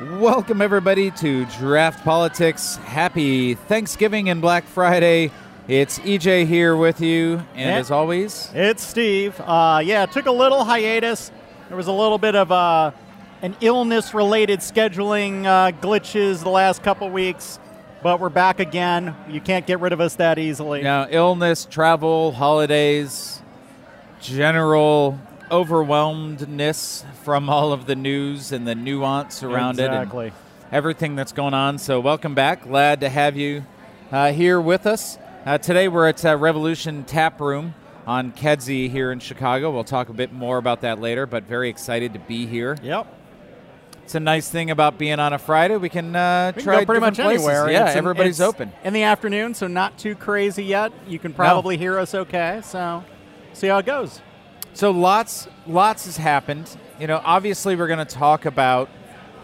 Welcome, everybody, to Draught Politics. Happy Thanksgiving and Black Friday. It's EJ here with you, and Yeah. as always, It's Steve. Uh, yeah, took a little hiatus. There was a little bit of uh, an illness-related scheduling uh, glitches the last couple weeks, but we're back again. You can't get rid of us that easily. now illness, travel, holidays, general overwhelmedness from all of the news and the nuance around exactly. it, and everything that's going on. So, welcome back. Glad to have you uh, here with us. Uh, today, we're at uh, Revolution Tap Room on Kedzie here in Chicago. We'll talk a bit more about that later, but very excited to be here. Yep. It's a nice thing about being on a Friday. We can uh, We can try pretty much places. anywhere. Yeah, It's everybody's open. in the afternoon, so not too crazy yet. You can probably hear us okay. So, see how it goes. So lots, lots has happened. You know, obviously we're going to talk about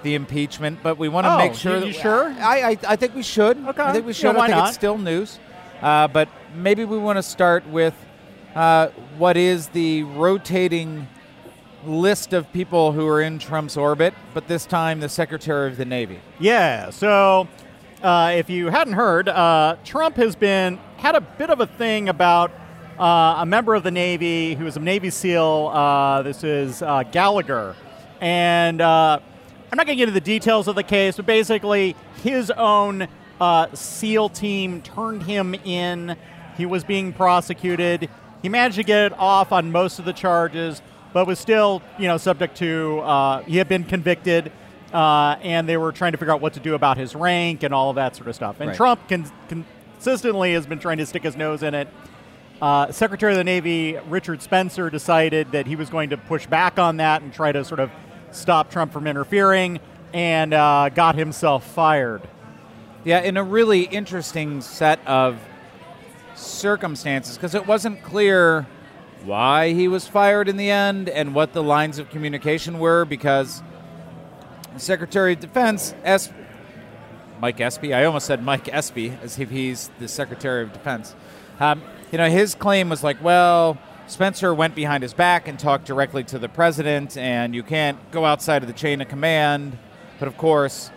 the impeachment, but we want to Oh, make sure. you- that you sure? I, I, I think we should. Okay. I think we Yeah, should. why I think not? it's still news, uh, but maybe we want to start with uh, what is the rotating list of people who are in Trump's orbit, but this time the Secretary of the Navy. Yeah. So, uh, if you hadn't heard, uh, Trump has been had a bit of a thing about uh, a member of the Navy who was a Navy SEAL. Uh, this is uh, Gallagher, and uh, I'm not going to get into the details of the case, but basically, his own uh, SEAL team turned him in. He was being prosecuted. He managed to get off on most of the charges, but was still, you know, subject to. Uh, he had been convicted, uh, and they were trying to figure out what to do about his rank and all of that sort of stuff. And Right. Trump con- consistently has been trying to stick his nose in it. Uh, Secretary of the Navy Richard Spencer decided that he was going to push back on that and try to sort of stop Trump from interfering, and uh, got himself fired. Yeah, in a really interesting set of circumstances because it wasn't clear why he was fired in the end and what the lines of communication were because the Secretary of Defense, S- Mark Esper, I almost said Mike Espy as if he's the Secretary of Defense. Um, you know, his claim was like, well, Spencer went behind his back and talked directly to the president, and you can't go outside of the chain of command. But of course,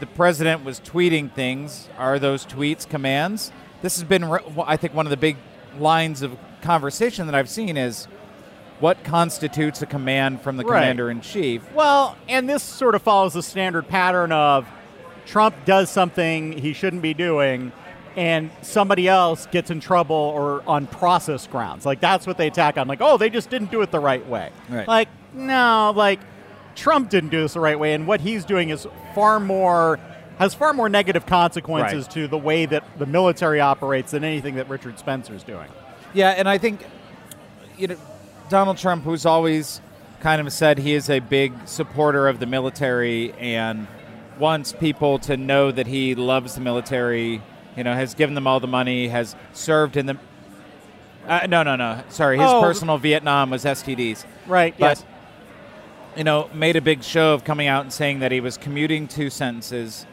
the president was tweeting things. Are those tweets commands? This has been, I think, one of the big lines of conversation that I've seen is what constitutes a command from the Right. commander in chief. Well, and this sort of follows the standard pattern of Trump does something he shouldn't be doing, and somebody else gets in trouble or on process grounds. Like that's what they attack on. Like, oh, they just didn't do it the right way. Right. Like, no, like Trump didn't do this the right way, and what he's doing is far more has far more negative consequences Right. to the way that the military operates than anything that Richard Spencer's doing. Yeah, and I think you know Donald Trump, who's always kind of said he is a big supporter of the military and wants people to know that he loves the military. You know, has given them all the money, has served in the. Uh, no, no, no. Sorry, his Oh. personal Vietnam was STDs. Right. But, yes. you know, made a big show of coming out and saying that he was commuting two sentences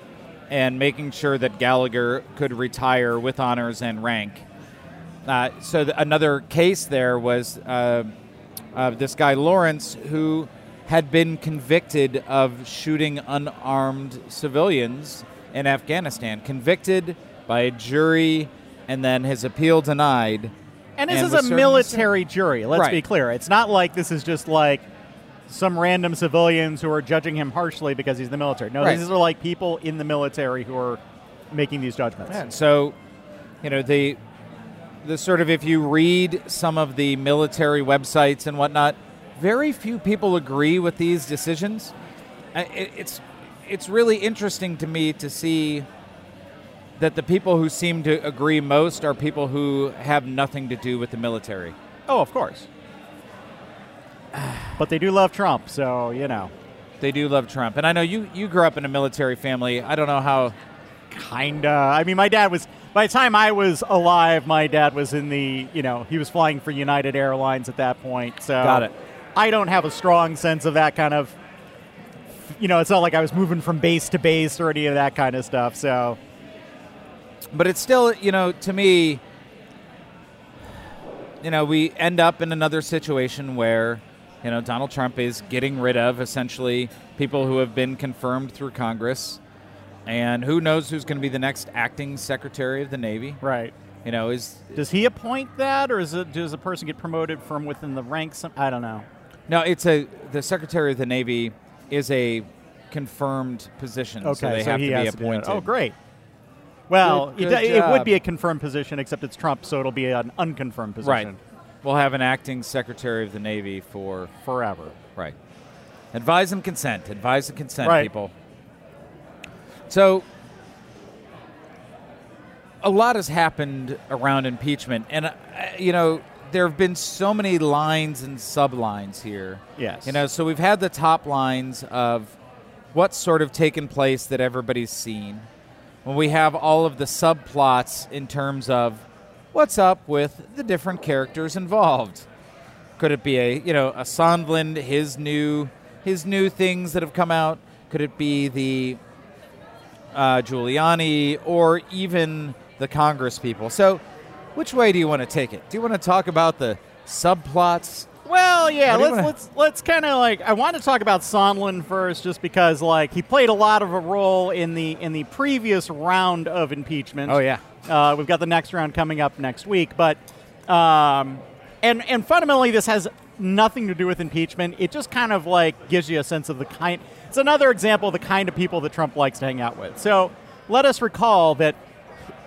and making sure that Gallagher could retire with honors and rank. Uh, so th- another case there was uh, uh, this guy Lorance who had been convicted of shooting unarmed civilians in Afghanistan, convicted by a jury, and then his appeal denied. And this and is a military jury. Let's be clear. It's not like this is just like some random civilians who are judging him harshly because he's in the military. No, Right. these are like people in the military who are making these judgments. And so, you know, the the sort of if you read some of the military websites and whatnot, very few people agree with these decisions. It's it's really interesting to me to see that the people who seem to agree most are people who have nothing to do with the military. Oh, of course. But they do love Trump, so you know. They do love Trump, and I know you you grew up in a military family. I don't know how. Kinda. I mean, my dad was. By the time I was alive, my dad was in the. You know, he was flying for United Airlines at that point. So Got it. I don't have a strong sense of that kind of. You know, it's not like I was moving from base to base or any of that kind of stuff. So but it's still, you know, to me, you know, we end up in another situation where You know, Donald Trump is getting rid of essentially people who have been confirmed through Congress, and who knows who's going to be the next acting Secretary of the Navy. Right. You know, is Does he appoint that, or is it, does a person get promoted from within the ranks? I don't know. no, it's a the Secretary of the Navy is a confirmed position, Okay, so they have to be has do that. appointed. oh, great. Well, Good- it, good it would be a confirmed position, except it's Trump, so it'll be an unconfirmed position Right. We'll have an acting Secretary of the Navy for forever. Right. Advise and consent. Advise and consent, Right. people. So, a lot has happened around impeachment, and uh, you know there have been so many lines and sublines here. Yes. You know, so we've had the top lines of what's sort of taken place that everybody's seen. When we have all of the subplots in terms of what's up with the different characters involved. Could it be a you know a Sondland, his new his new things that have come out? Could it be the uh, Giuliani or even the Congress people? So, which way do you want to take it? Do you want to talk about the subplots? Well, yeah, What do you let's wanna- let's let's kind of like I want to talk about Sondland first, just because like he played a lot of a role in the in the previous round of impeachment. Oh, yeah. uh, we've got the next round coming up next week, but um, and and fundamentally this has nothing to do with impeachment. It just kind of like gives you a sense of the kind. It's another example of the kind of people that Trump likes to hang out with. So let us recall that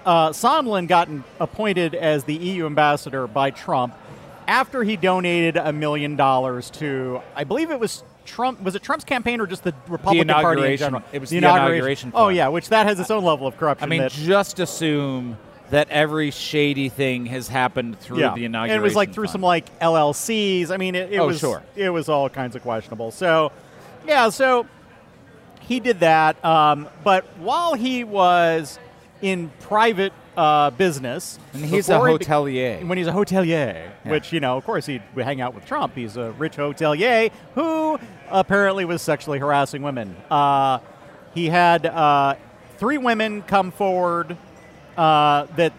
uh, Sondland got appointed as the EU ambassador by Trump after he donated a million dollars to, I believe it was Trump. Was it Trump's campaign or just the Republican Party in general? It was the inauguration Oh yeah, which that has its own level of corruption. I mean, just assume that every shady thing has happened through yeah, the inauguration. and it was like through fund. some like LLCs. I mean, it, it Oh, was sure. it was all kinds of questionable. So, yeah, so he did that. Um, but while he was in private uh, business, And he's a before he be- hotelier. when he's a hotelier, Yeah. which you know, of course, he'd hang out with Trump. He's a rich hotelier who apparently was sexually harassing women. Uh, he had uh, three women come forward uh, that,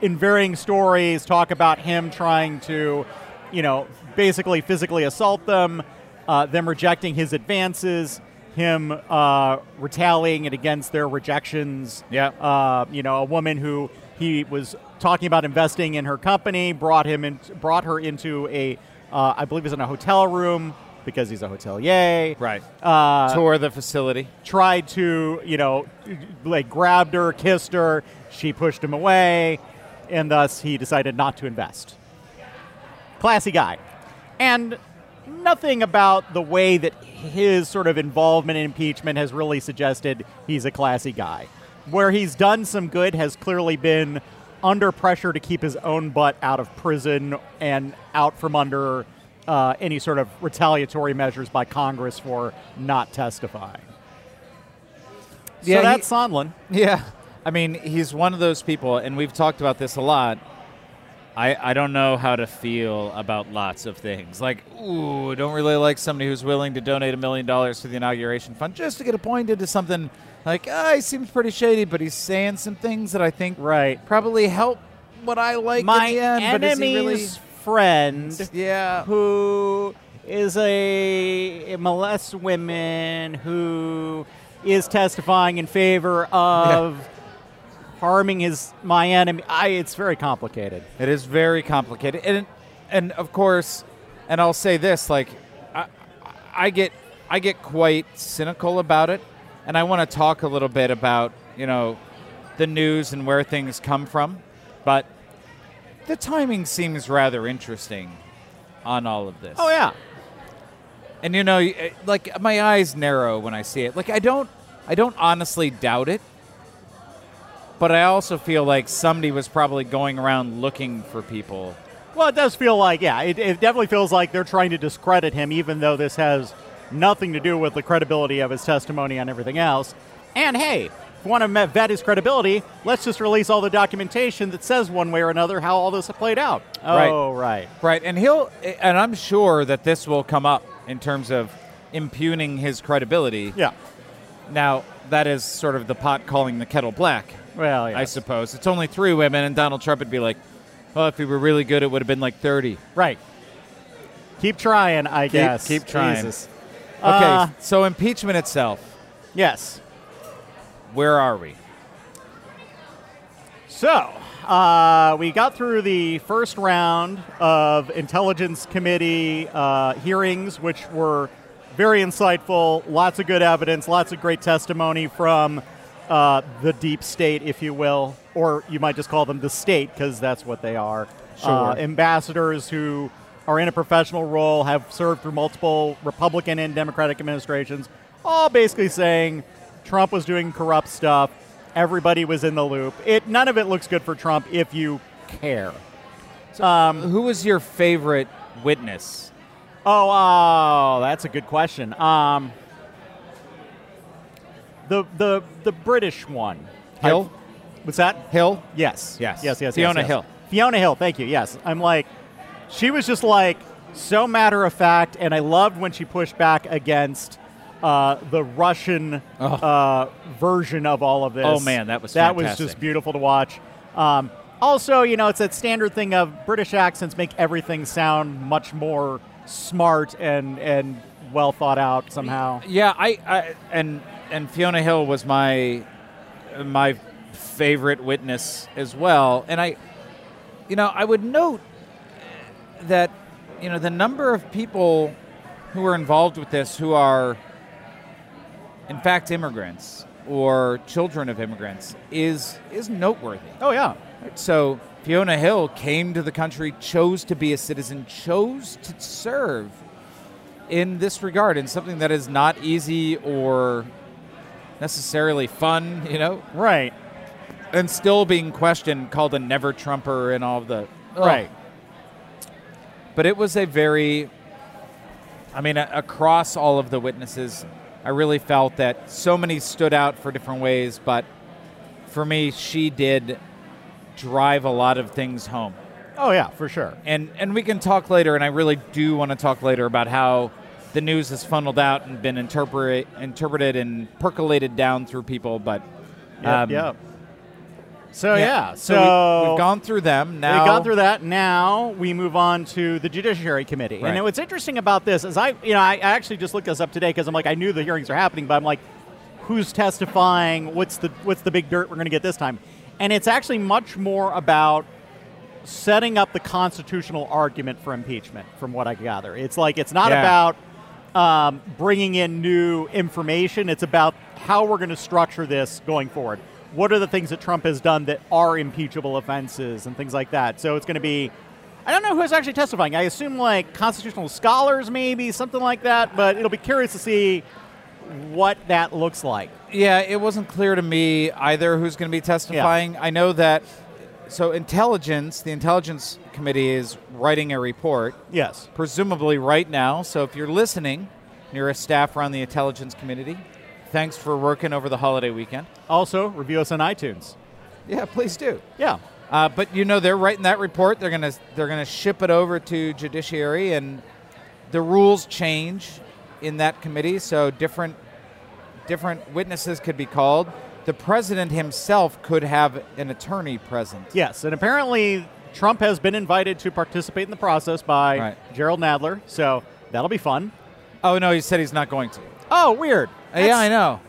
in varying stories, talk about him trying to, you know, basically physically assault them, uh, them rejecting his advances. Him uh, retaliating against their rejections Yeah. uh, you know, a woman who he was talking about investing in her company brought him in, brought her into a, uh, I believe, it was in a hotel room because he's a hotelier. Right. Uh, Tour the facility. tried to, you know, like grabbed her, kissed her. She pushed him away, and thus he decided not to invest. Classy guy. And nothing about the way that his sort of involvement in impeachment has really suggested he's a classy guy. Where he's done some good has clearly been under pressure to keep his own butt out of prison and out from under uh, any sort of retaliatory measures by Congress for not testifying. Yeah, so he- that's Sondland. Yeah. I mean, he's one of those people, and we've talked about this a lot. I, I don't know how to feel about lots of things. Like, ooh, I don't really like somebody who's willing to donate a million dollars to the inauguration fund just to get appointed to something like, ah, he seems pretty shady, but he's saying some things that I think Right. probably help what I like My in the end. but is he enemy's really? friend, Yeah. who is a molests women, who is testifying in favor of harming his my enemy. I, it's very complicated. It is very complicated, and and of course, and I'll say this: like, I, I get I get quite cynical about it, and I want to talk a little bit about you know the news and where things come from, but the timing seems rather interesting on all of this. Oh yeah, And you know, like my eyes narrow when I see it. Like I don't, I don't honestly doubt it, but I also feel like somebody was probably going around looking for people. Well, it does feel like, yeah, it, it definitely feels like they're trying to discredit him, even though this has nothing to do with the credibility of his testimony and everything else. And hey, if you want to vet his credibility, let's just release all the documentation that says one way or another how all this played out. Right. Oh, right. Right, and he'll, and I'm sure that this will come up in terms of impugning his credibility. Yeah. Now, that is sort of the pot calling the kettle black, Well, yeah. I suppose. It's only three women, and Donald Trump would be like, well, if he were really good, it would have been like 30. Right. Keep trying, I guess. keep trying. Jesus. Okay, Uh, so impeachment itself, yes. where are we? So, uh, we got through the first round of Intelligence Committee uh, hearings, which were very insightful, lots of good evidence, lots of great testimony from uh, the deep state, if you will, or you might just call them the state, because that's what they are. Sure. Uh, ambassadors who are in a professional role, have served through multiple Republican and Democratic administrations, all basically saying Trump was doing corrupt stuff. Everybody was in the loop. It none of it looks good for Trump if you care. Um, Who was your favorite witness? Oh, oh, that's a good question. Um, the the the British one. Hill? I- what's that? Hill? Yes. Yes. Yes. Yes. Fiona yes, yes. Hill. Fiona Hill. Thank you. Yes. I'm like, she was just like so matter of fact, and I loved when she pushed back against uh, the Russian Oh. uh, version of all of this. Oh, man, that was that was just beautiful to watch. Um, also, you know, it's that standard thing of British accents make everything sound much more smart and and well thought out somehow. Yeah, I, I and and Fiona Hill was my my favorite witness as well. And I, you know, I would note that you know the number of people who are involved with this who are in fact immigrants or children of immigrants is is noteworthy. Oh yeah. So Fiona Hill came to the country, chose to be a citizen, chose to serve in this regard, in something that is not easy or necessarily fun, you know, Right. and still being questioned, called a never Trumper, and all of the Ugh. Right. But it was a very, I mean, a- across all of the witnesses, I really felt that so many stood out for different ways, but for me, she did drive a lot of things home. Oh yeah, for sure. And and we can talk later, and I really do want to talk later about how the news has funneled out and been interpret, interpreted and percolated down through people. But um, yep. So yeah, so, so, we, have gone through them. Now we've gone through that. Now we move on to the Judiciary Committee. Right. And what's interesting about this is I, you know, I actually just looked this up today because I'm like, I knew the hearings are happening, but I'm like, who's testifying? What's the what's the big dirt we're going to get this time? And it's actually much more about setting up the constitutional argument for impeachment, from what I gather. It's like it's not Yeah. about um, bringing in new information. It's about how we're going to structure this going forward. What are the things that Trump has done that are impeachable offenses and things like that? So it's going to be. I don't know who's actually testifying. I assume like constitutional scholars, maybe something like that. But it'll be curious to see what that looks like. Yeah, it wasn't clear to me either who's going to be testifying. I know that. So intelligence, the intelligence committee is writing a report, Yes. presumably right now. So if you're listening, you're a staffer on the intelligence committee. Thanks for working over the holiday weekend. Also, review us on iTunes. Yeah, please do. Yeah. Uh, but you know they're writing that report. They're gonna they're gonna ship it over to judiciary, and the rules change in that committee. So different different witnesses could be called. The president himself could have an attorney present. Yes, and apparently Trump has been invited to participate in the process by Right. Jerrold Nadler, so that'll be fun. Oh no, he said he's not going to. Oh, weird. Uh, yeah, I know.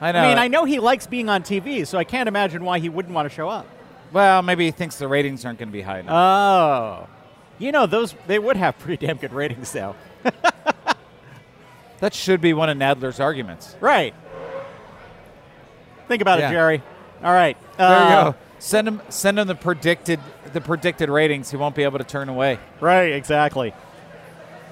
I know. I mean, I know he likes being on TV, so I can't imagine why he wouldn't want to show up. Well, maybe he thinks the ratings aren't going to be high enough. Oh. You know, those they would have pretty damn good ratings though. that should be one of Nadler's arguments. Right. Think about Yeah. it, Jerry. All right. There Uh, you go. Send him send him the predicted the predicted ratings. He won't be able to turn away. Right, exactly.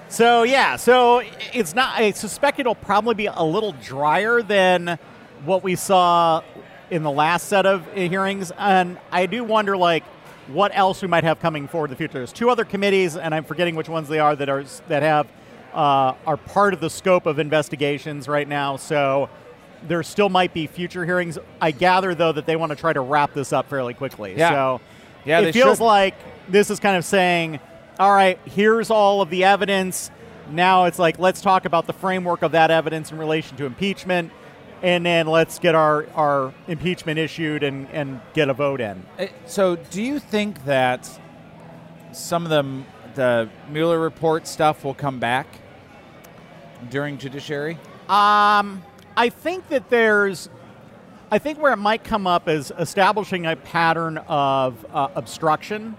So yeah, so it's not. I suspect it'll probably be a little drier than what we saw in the last set of hearings, and I do wonder like what else we might have coming forward in the future. There's two other committees, and I'm forgetting which ones they are that are that have uh, are part of the scope of investigations right now. So there still might be future hearings. I gather though that they want to try to wrap this up fairly quickly. Yeah. So Yeah, they it feels should. like this is kind of saying, all right, here's all of the evidence. Now it's like, let's talk about the framework of that evidence in relation to impeachment, and then let's get our, our impeachment issued and, and get a vote in. Uh, So, do you think that some of them, the Mueller report stuff will come back during judiciary? Um, I think that there's, I think where it might come up is establishing a pattern of uh, obstruction,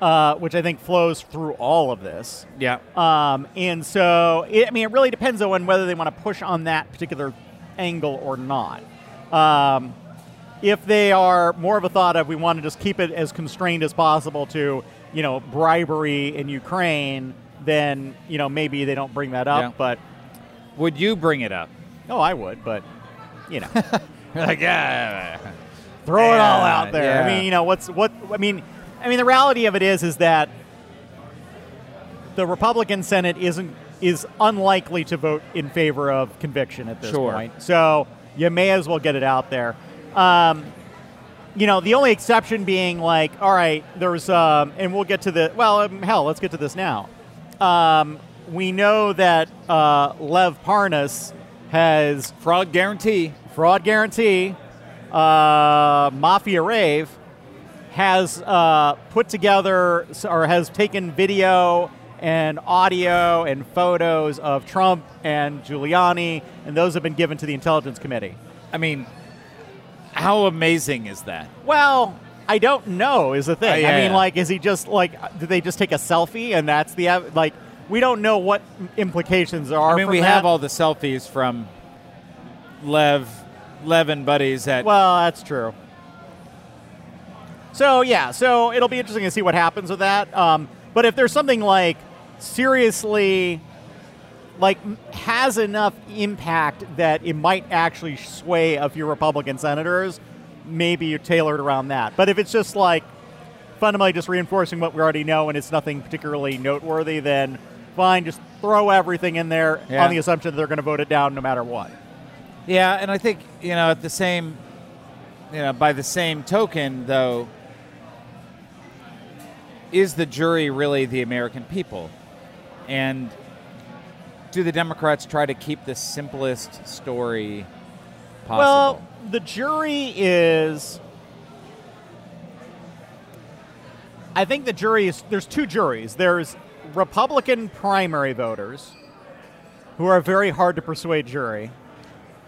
uh, which I think flows through all of this. Yeah. Um, and so, it, I mean, it really depends on whether they want to push on that particular angle or not. Um, if they are more of a thought of we want to just keep it as constrained as possible to, you know, bribery in Ukraine, then you know maybe they don't bring that up. Yeah. But Would you bring it up? Oh, I would. But you know, like, yeah. throw it all out there. I mean, you know, what's what? I mean, I mean, the reality of it is, is that the Republican Senate isn't is unlikely to vote in favor of conviction at this Sure. point. So you may as well get it out there. Um, you know, the only exception being like, all right, there's, um, and we'll get to the. Well, um, hell, let's get to this now. Um, we know that uh, Lev Parnas has Fraud guarantee. fraud guarantee, uh, Mafia Rave has uh, put together or has taken video and audio and photos of Trump and Giuliani, and those have been given to the Intelligence Committee. I mean, how amazing is that? Well, I don't know is the thing. Yeah, I mean, yeah. like, is he just like, did they just take a selfie and that's the like? We don't know what implications there are. I mean, we that. have all the selfies from Lev, Lev and buddies at. Well, that's true. So yeah, so it'll be interesting to see what happens with that. Um, but if there's something like seriously, like has enough impact that it might actually sway a few Republican senators, maybe you tailor it around that. But if it's just like fundamentally just reinforcing what we already know and it's nothing particularly noteworthy, then fine, just throw everything in there Yeah. on the assumption that they're going to vote it down no matter what. yeah, and I think you know at the same, you know, by the same token, though, is the jury really the American people, and do the Democrats try to keep the simplest story possible? Well, the jury is. I think the jury is. There's two juries. There's Republican primary voters, who are very hard to persuade jury,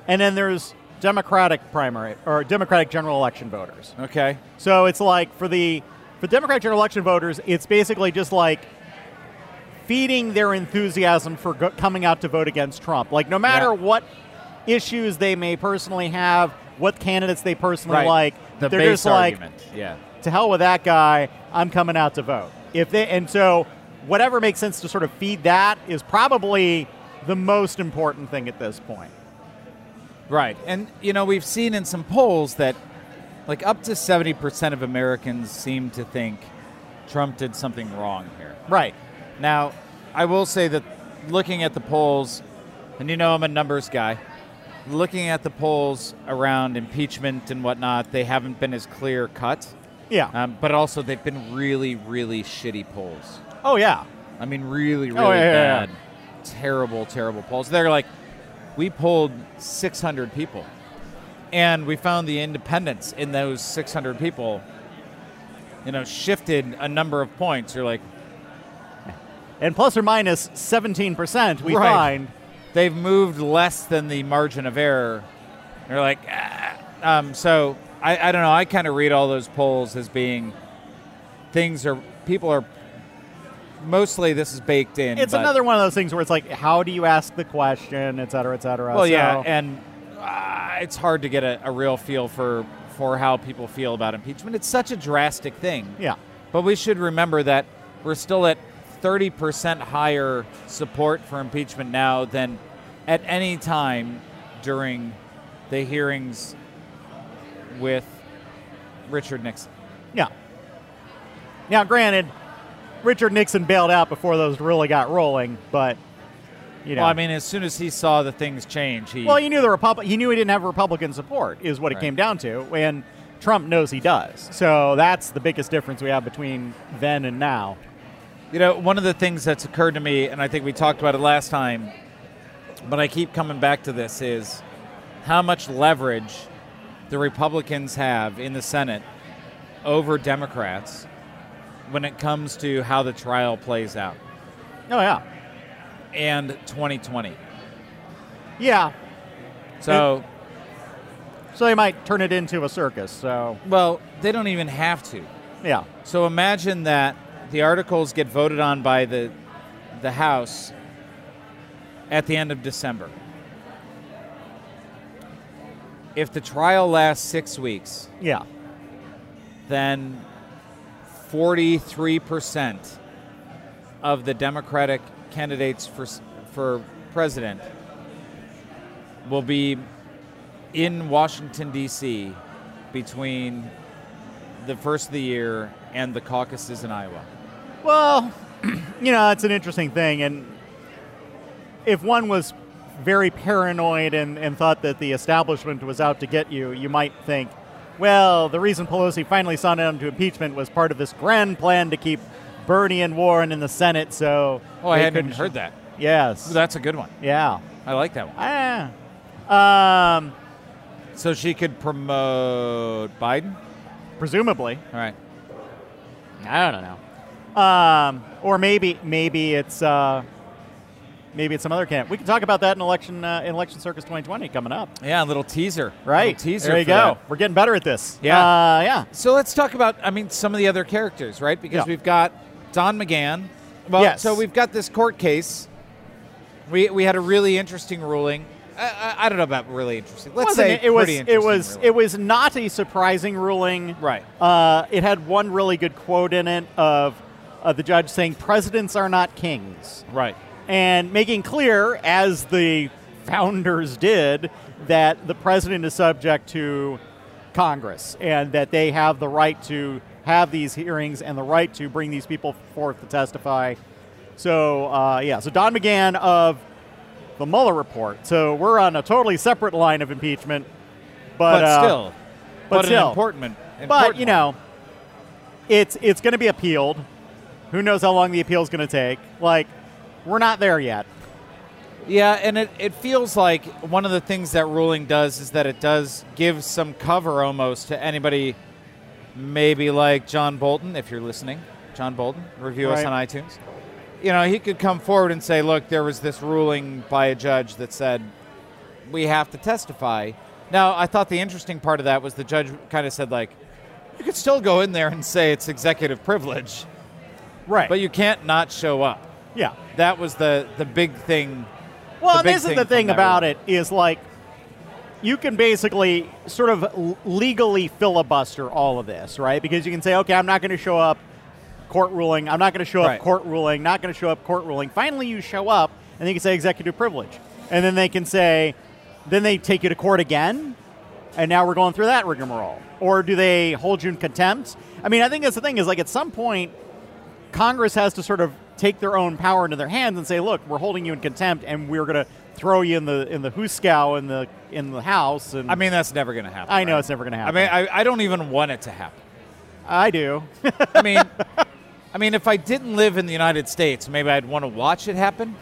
and then there's Democratic primary or Democratic general election voters. okay. So it's like for the for Democratic general election voters, it's basically just like feeding their enthusiasm for go- coming out to vote against Trump. Like no matter Yeah. what issues they may personally have, what candidates they personally Right. like, The they're base just like argument. yeah. to hell with that guy. I'm coming out to vote. If they and so whatever makes sense to sort of feed that is probably the most important thing at this point. Right. And, you know, we've seen in some polls that, like, up to 70% of Americans seem to think Trump did something wrong here. Right. Now, I will say that looking at the polls, and you know I'm a numbers guy, looking at the polls around impeachment and whatnot, they haven't been as clear cut. Yeah. Um, but also, they've been really, really shitty polls. Oh yeah. I mean, really, really Oh, yeah, yeah, yeah. bad, terrible, terrible polls. They're like, we polled 600 people, and we found the independents in those 600 people, you know, shifted a number of points. You're like, And plus or minus 17% we Right. find. they've moved less than the margin of error. They're like, ah. um, so I, I don't know. I kind of read all those polls as being things are people are mostly this is baked in. It's another one of those things where it's like, how do you ask the question, et cetera, et cetera. Well, yeah, and uh, it's hard to get a, a real feel for for how people feel about impeachment. It's such a drastic thing. yeah. But we should remember that we're still at 30% higher support for impeachment now than at any time during the hearings with Richard Nixon. Yeah. Now, granted, Richard Nixon bailed out before those really got rolling, but you know. Well, I mean, as soon as he saw the things change, he well, he knew the Republic. He knew he didn't have Republican support, is what it Right. came down to, and Trump knows he does. So that's the biggest difference we have between then and now. You know, one of the things that's occurred to me, and I think we talked about it last time, but I keep coming back to this, is how much leverage the Republicans have in the Senate over Democrats when it comes to how the trial plays out Oh yeah, and 2020. yeah. So, So they might turn it into a circus. So well, they don't even have to. yeah, So imagine that the articles get voted on by the the House at the end of December. If the trial lasts six weeks, yeah, then 43% of the Democratic candidates for, for president will be in Washington, D.C. between the first of the year and the caucuses in Iowa. Well, you know, it's an interesting thing. And if one was very paranoid and, and thought that the establishment was out to get you, you might think, well, the reason Pelosi finally signed on to impeachment was part of this grand plan to keep Bernie and Warren in the Senate. So, Oh, I hadn't even heard that. Yes. That's a good one. yeah. I like that one. Ah. Um, So she could promote Biden? presumably. All right. I don't know. Um, or maybe maybe it's uh, maybe it's some other camp. We can talk about that in election uh, in election circus 2020 coming up. Yeah, a little teaser. Right. Little teaser. There you go. that. We're getting better at this. Yeah. Uh, yeah. So let's talk about, I mean, some of the other characters, right? Because Yeah. we've got Don McGahn. Well, Yes. so we've got this court case. We, we had a really interesting ruling. I, I, I don't know about really interesting. Let's say it, it was it was ruling. it was not a surprising ruling. Right. Uh, it had one really good quote in it of uh, the judge saying presidents are not kings. right. And making clear, as the founders did, that the president is subject to Congress and that they have the right to have these hearings and the right to bring these people forth to testify. So, uh, yeah, so Don McGahn of the Mueller report. So we're on a totally separate line of impeachment, but, But, uh, still. but an still. important, but important you one. know, it's it's going to be appealed. Who knows how long the appeal is going to take? Like, we're not there yet. Yeah, and it, it feels like one of the things that ruling does is that it does give some cover almost to anybody, maybe like John Bolton, if you're listening. John Bolton, review us on iTunes. You know, he could come forward and say, look, there was this ruling by a judge that said we have to testify. Now, I thought the interesting part of that was the judge kind of said, like, you could still go in there and say it's executive privilege, Right. but you can't not show up. Yeah. That was the, the big thing Well, this is the thing about ruling. it is like you can basically sort of legally filibuster all of this, right? Because you can say, okay, I'm not going to show up court ruling. I'm not going to show Right. up court ruling. Not going to show up court ruling. Finally, you show up, and then you can say executive privilege, and then they can say, then they take you to court again, and now we're going through that rigmarole. Or do they hold you in contempt? I mean, I think that's the thing is like at some point, Congress has to sort of take their own power into their hands and say, "Look, we're holding you in contempt, and we're going to throw you in the in the hooskow in the in the house." And I mean, that's never going to happen. I know right? it's never going to happen. I mean, I, I don't even want it to happen. I do. I mean, I mean, if I didn't live in the United States, maybe I'd want to watch it happen.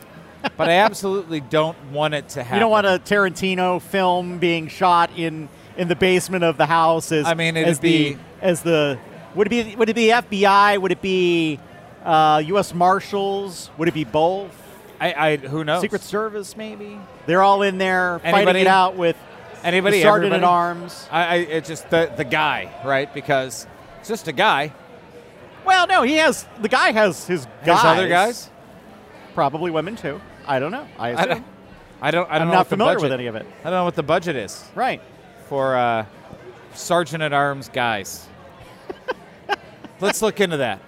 But I absolutely don't want it to happen. you don't want a Tarantino film being shot in in the basement of the house as I mean, it'd as the as the would it be would it be FBI? Would it be uh, U.S. Marshals? Would it be both? I, I who knows? Secret Service, maybe. They're all in there fighting it out with Anybody? sergeant at arms. I, I it's just the the guy, right? Because it's just a guy. Well, no, he has the guy has his guys. other guys? probably women too. I don't know. I I don't. I don't. I don't I'm know not the familiar budget, with any of it. I don't know what the budget is Right. for uh, sergeant at arms guys. Let's look into that.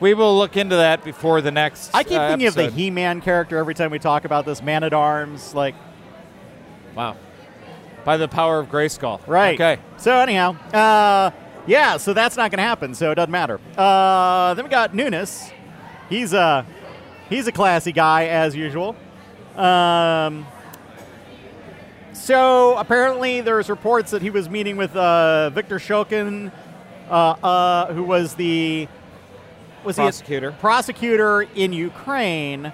We will look into that before the next. I keep uh, thinking of the. He-Man character every time we talk about this man at arms. Like, Wow. By the power of Grayskull. right. Okay. So anyhow, uh, yeah. So that's not going to happen. So it doesn't matter. Uh, then we got Nunes. He's a he's a classy guy as usual. Um, so apparently, there's reports that he was meeting with uh, Victor Shokin, uh, uh, who was the was he a- Prosecutor. prosecutor in Ukraine,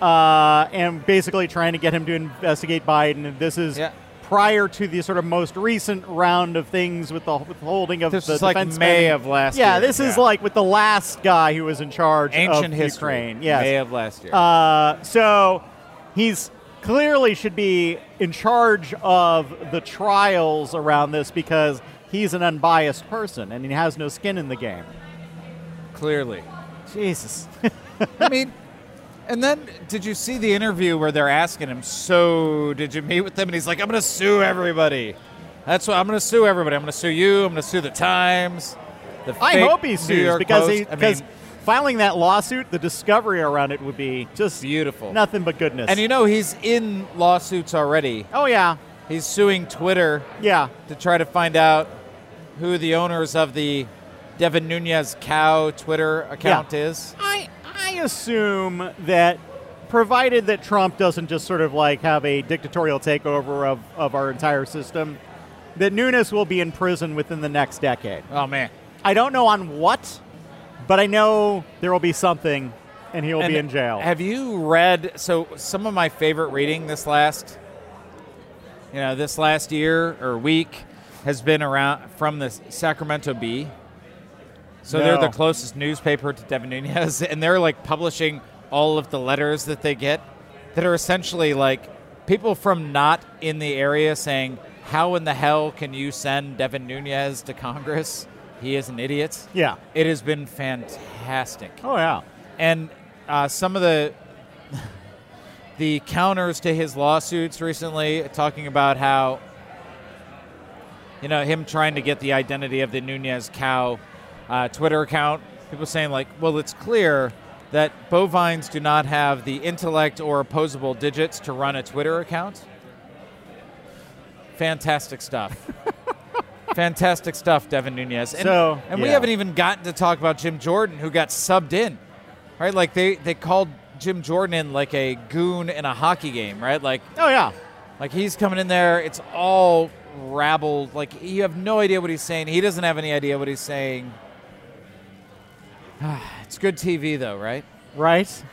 uh, and basically trying to get him to investigate Biden. And this is Yeah. prior to the sort of most recent round of things with the withholding of This the is like defense May spending. of last yeah, year. this is Yeah. like with the last guy who was in charge Ancient of history. Ukraine. Yes. May of last year. Uh, so he's clearly should be in charge of the trials around this because he's an unbiased person and he has no skin in the game. Clearly. Jesus. I mean, and then did you see the interview where they're asking him, so did you meet with them? And he's like, I'm going to sue everybody. That's what I'm going to sue everybody. I'm going to sue you. I'm going to sue the Times. The I hope he sues because Post. he I because mean, filing that lawsuit, the discovery around it would be just beautiful. nothing but goodness. And you know he's in lawsuits already. oh yeah, He's suing Twitter yeah. to try to find out who the owners of the Devin Nunes cow Twitter account is. I I assume that provided that Trump doesn't just sort of like have a dictatorial takeover of, of our entire system, that Nunes will be in prison within the next decade. Oh man. I don't know on what, but I know there will be something and he will And be in jail. Have you read? So some of my favorite reading this last, you know, this last year or week has been around from the Sacramento Bee. So they're the closest newspaper to Devin Nunes, and they're like publishing all of the letters that they get, that are essentially like people from not in the area saying, "How in the hell can you send Devin Nunes to Congress? He is an idiot." yeah. It has been fantastic Oh yeah. and uh, some of the the counters to his lawsuits recently, talking about how you know him trying to get the identity of the Nunes cow uh, Twitter account. People saying like, well, it's clear that bovines do not have the intellect or opposable digits to run a Twitter account. Fantastic stuff. Fantastic stuff, Devin Nunes. And, So, and we haven't even gotten to talk about Jim Jordan, who got subbed in, right? Like they, they called Jim Jordan in like a goon in a hockey game, right? Like Oh yeah. like he's coming in there, it's all rabbled. Like you have no idea what he's saying. He doesn't have any idea what he's saying. it's good TV though, right? Right.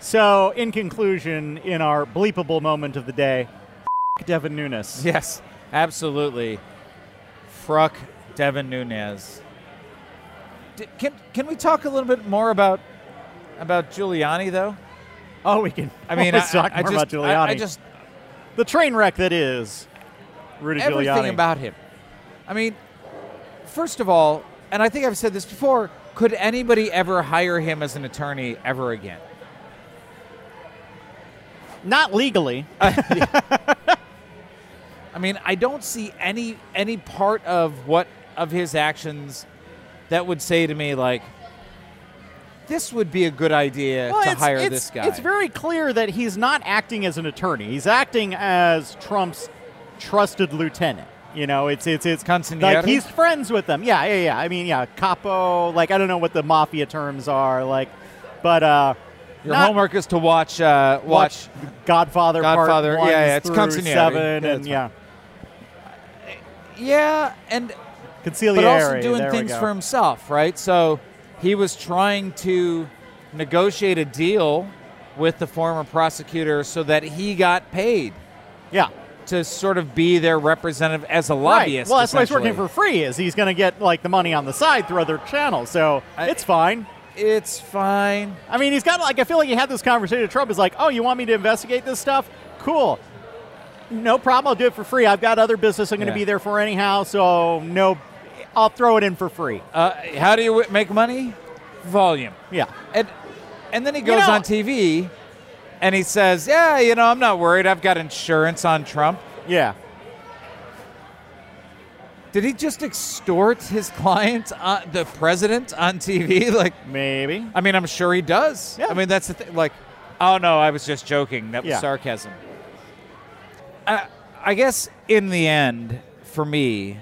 So in conclusion, in our bleepable moment of the day, Devin Nunes. Yes, absolutely. Fruck Devin Nunes. D- can can we talk a little bit more about about Giuliani though? Oh, we can. I mean, I, always talk I more just, about Giuliani. I, I just the train wreck that is Rudy everything Giuliani. about him. I mean, first of all, and I think I've said this before, could anybody ever hire him as an attorney ever again? Not legally. I mean, I don't see any any part of what of his actions that would say to me like this would be a good idea Well, to it's, hire it's- this guy. It's very clear that he's not acting as an attorney. He's acting as Trump's trusted lieutenant. You know, it's it's it's Consigliere? like he's friends with them. Yeah, yeah, yeah. I mean, yeah, capo. Like I don't know what the mafia terms are. Like, but uh, Your not- homework is to watch uh, watch. Godfather. Godfather, Part yeah, yeah, it's consigliere. seven, Yeah, and yeah, Yeah, and consigliere. but also doing there things for himself, right? So he was trying to negotiate a deal with the former prosecutor so that he got paid Yeah. To sort of be their representative as a Right. lobbyist. Well, that's why he's working for free. Is he's going to get like the money on the side through other channels, so I- it's fine. It's fine. I mean, he's got like I feel like he had this conversation with Trump. Is like, oh, you want me to investigate this stuff? Cool. No problem. I'll do it for free. I've got other business I'm going to Yeah. be there for anyhow, so no, I'll throw it in for free. Uh, how do you w- make money? Volume. Yeah. And and then he goes know- on TV and he says, "Yeah, you know, I'm not worried. I've got insurance on Trump." Yeah. Did he just extort his client, uh, the president, on TV? Like, Maybe. I mean, I'm sure he does. Yeah. I mean, that's the thing. Like, oh no, I was just joking. That was Yeah. sarcasm. I, I guess in the end, for me,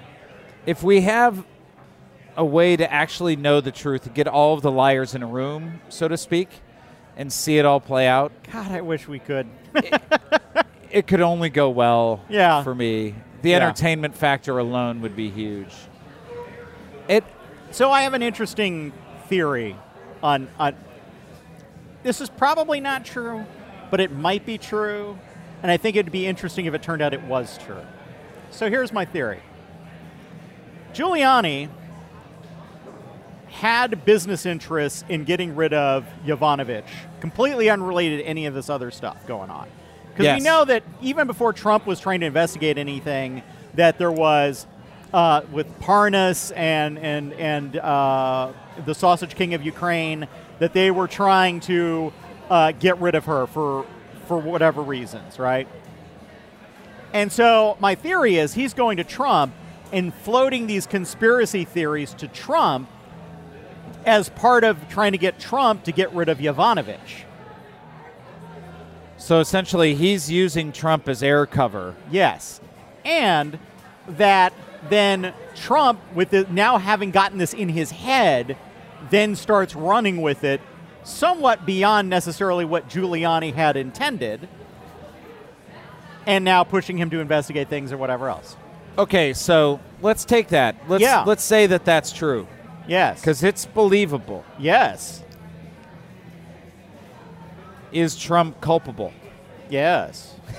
if we have a way to actually know the truth, get all of the liars in a room, so to speak, and see it all play out, God, I wish we could. it could only go well Yeah. for me. The Yeah. entertainment factor alone would be huge. It So I have an interesting theory on on this is probably not true, but it might be true, and I think it'd be interesting if it turned out it was true. So here's my theory Giuliani had business interests in getting rid of Yovanovitch, completely unrelated to any of this other stuff going on. Because Yes. we know that even before Trump was trying to investigate anything, that there was uh, with Parnas and and and uh, the Sausage King of Ukraine, that they were trying to uh, get rid of her for for whatever reasons, right? And so my theory is he's going to Trump and floating these conspiracy theories to Trump as part of trying to get Trump to get rid of Yovanovitch. So essentially, he's using Trump as air cover. Yes. And that then Trump, with the, now having gotten this in his head, then starts running with it somewhat beyond necessarily what Giuliani had intended, and now pushing him to investigate things or whatever else. Okay, so let's take that. Let's Yeah. let's say that that's true Yes. because it's believable. yes. Is Trump culpable? Yes.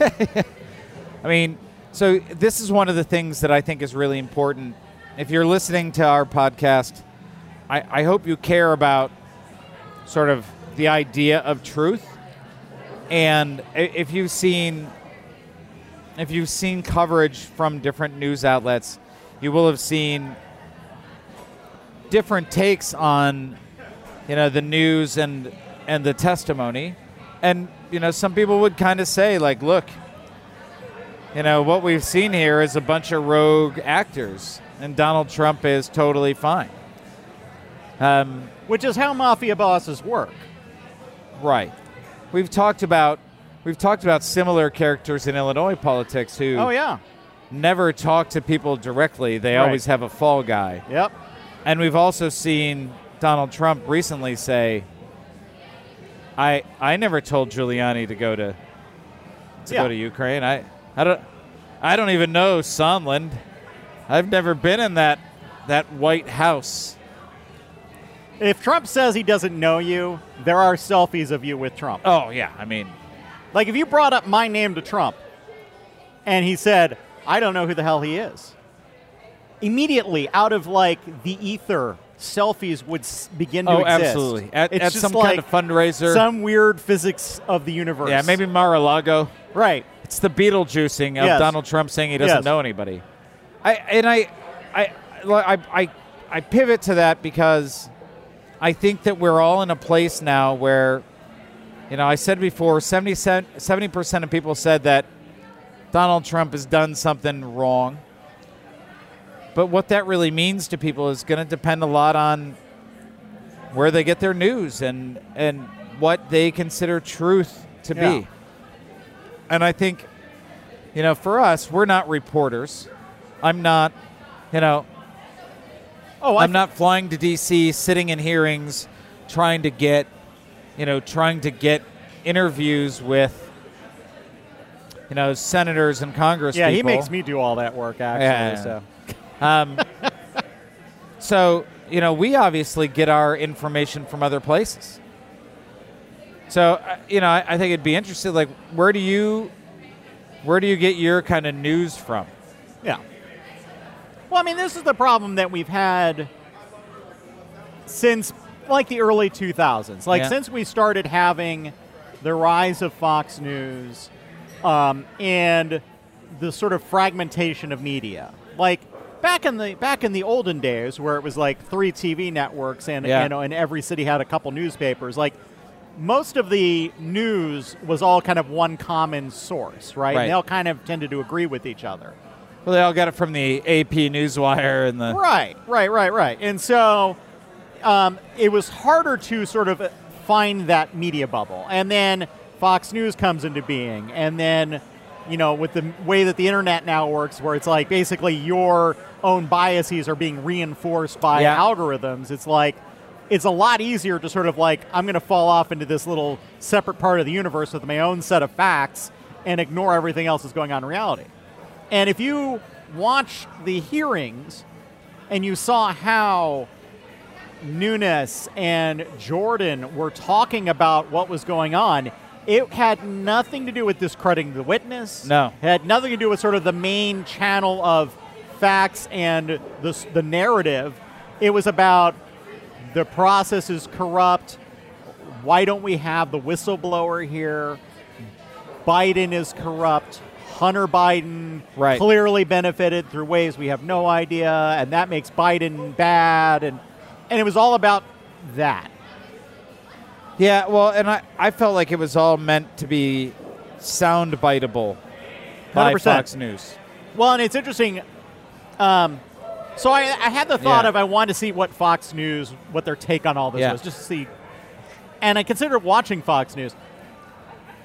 I mean, so this is one of the things that I think is really important. If you're listening to our podcast, I, I hope you care about sort of the idea of truth. And if you've seen if you've seen coverage from different news outlets, you will have seen different takes on you know the news and and the testimony. And you know, some people would kind of say like, look, you know, what we've seen here is a bunch of rogue actors, and Donald Trump is totally fine. Um, Which is how mafia bosses work. right. We've talked about we've talked about similar characters in Illinois politics who Oh, yeah. never talk to people directly. They Right. always have a fall guy. Yep. And we've also seen Donald Trump recently say, "I I never told Giuliani to go to to Yeah. go to Ukraine. I I don't I don't even know Sondland. I've never been in that that White House." If Trump says he doesn't know you, there are selfies of you with Trump. Oh yeah, I mean, Like if you brought up my name to Trump and he said, I don't know who the hell he is, immediately out of like the ether, selfies would s- begin to oh exist. absolutely. At, it's at just some like kind of fundraiser. some weird physics of the universe. yeah, maybe Mar-a-Lago. Right. It's the Beetlejuicing of Yes. Donald Trump saying he doesn't Yes. know anybody. I and I, I, I, I, I pivot to that because I think that we're all in a place now where, you know, I said before, 70 percent of people said that Donald Trump has done something wrong. But what that really means to people is going to depend a lot on where they get their news and and what they consider truth to Yeah. be. And I think, you know, for us, we're not reporters. I'm not, you know, Oh, I'm not flying to D.C., sitting in hearings, trying to get, you know, trying to get interviews with, you know, senators and Congress. Yeah, he makes me do all that work actually. Yeah. So Um, so you know, we obviously get our information from other places. So uh, you know, I, I think it'd be interesting. Like, where do you, where do you get your kind of news from? Yeah. Well, I mean, this is the problem that we've had since like the early 2000s. Like Yeah. since we started having the rise of Fox News um, and the sort of fragmentation of media. Like back in the back in the olden days, where it was like three TV networks and Yeah. you know, and every city had a couple newspapers. Like most of the news was all kind of one common source, right? Right. And they all kind of tended to agree with each other. Well, they all got it from the AP Newswire and the. Right, right, right, right. And so um, it was harder to sort of find that media bubble. And then Fox News comes into being. And then, you know, with the way that the internet now works, where it's like basically your own biases are being reinforced by Yeah. algorithms, it's like it's a lot easier to sort of like, I'm going to fall off into this little separate part of the universe with my own set of facts and ignore everything else that's going on in reality. And if you watch the hearings and you saw how Nunes and Jordan were talking about what was going on, It had nothing to do with discrediting the witness. No. It had nothing to do with sort of the main channel of facts and the, the narrative. It was about the process is corrupt. Why don't we have the whistleblower here? Biden is corrupt. Hunter Biden Right. clearly benefited through ways we have no idea, and that makes Biden bad. And, and it was all about that. Yeah, well, and I, I felt like it was all meant to be sound biteable by 100%. Fox News. Well, and it's interesting. Um, so I, I had the thought Yeah. of I wanted to see what Fox News, what their take on all this Yeah. was, just to see. And I considered watching Fox News,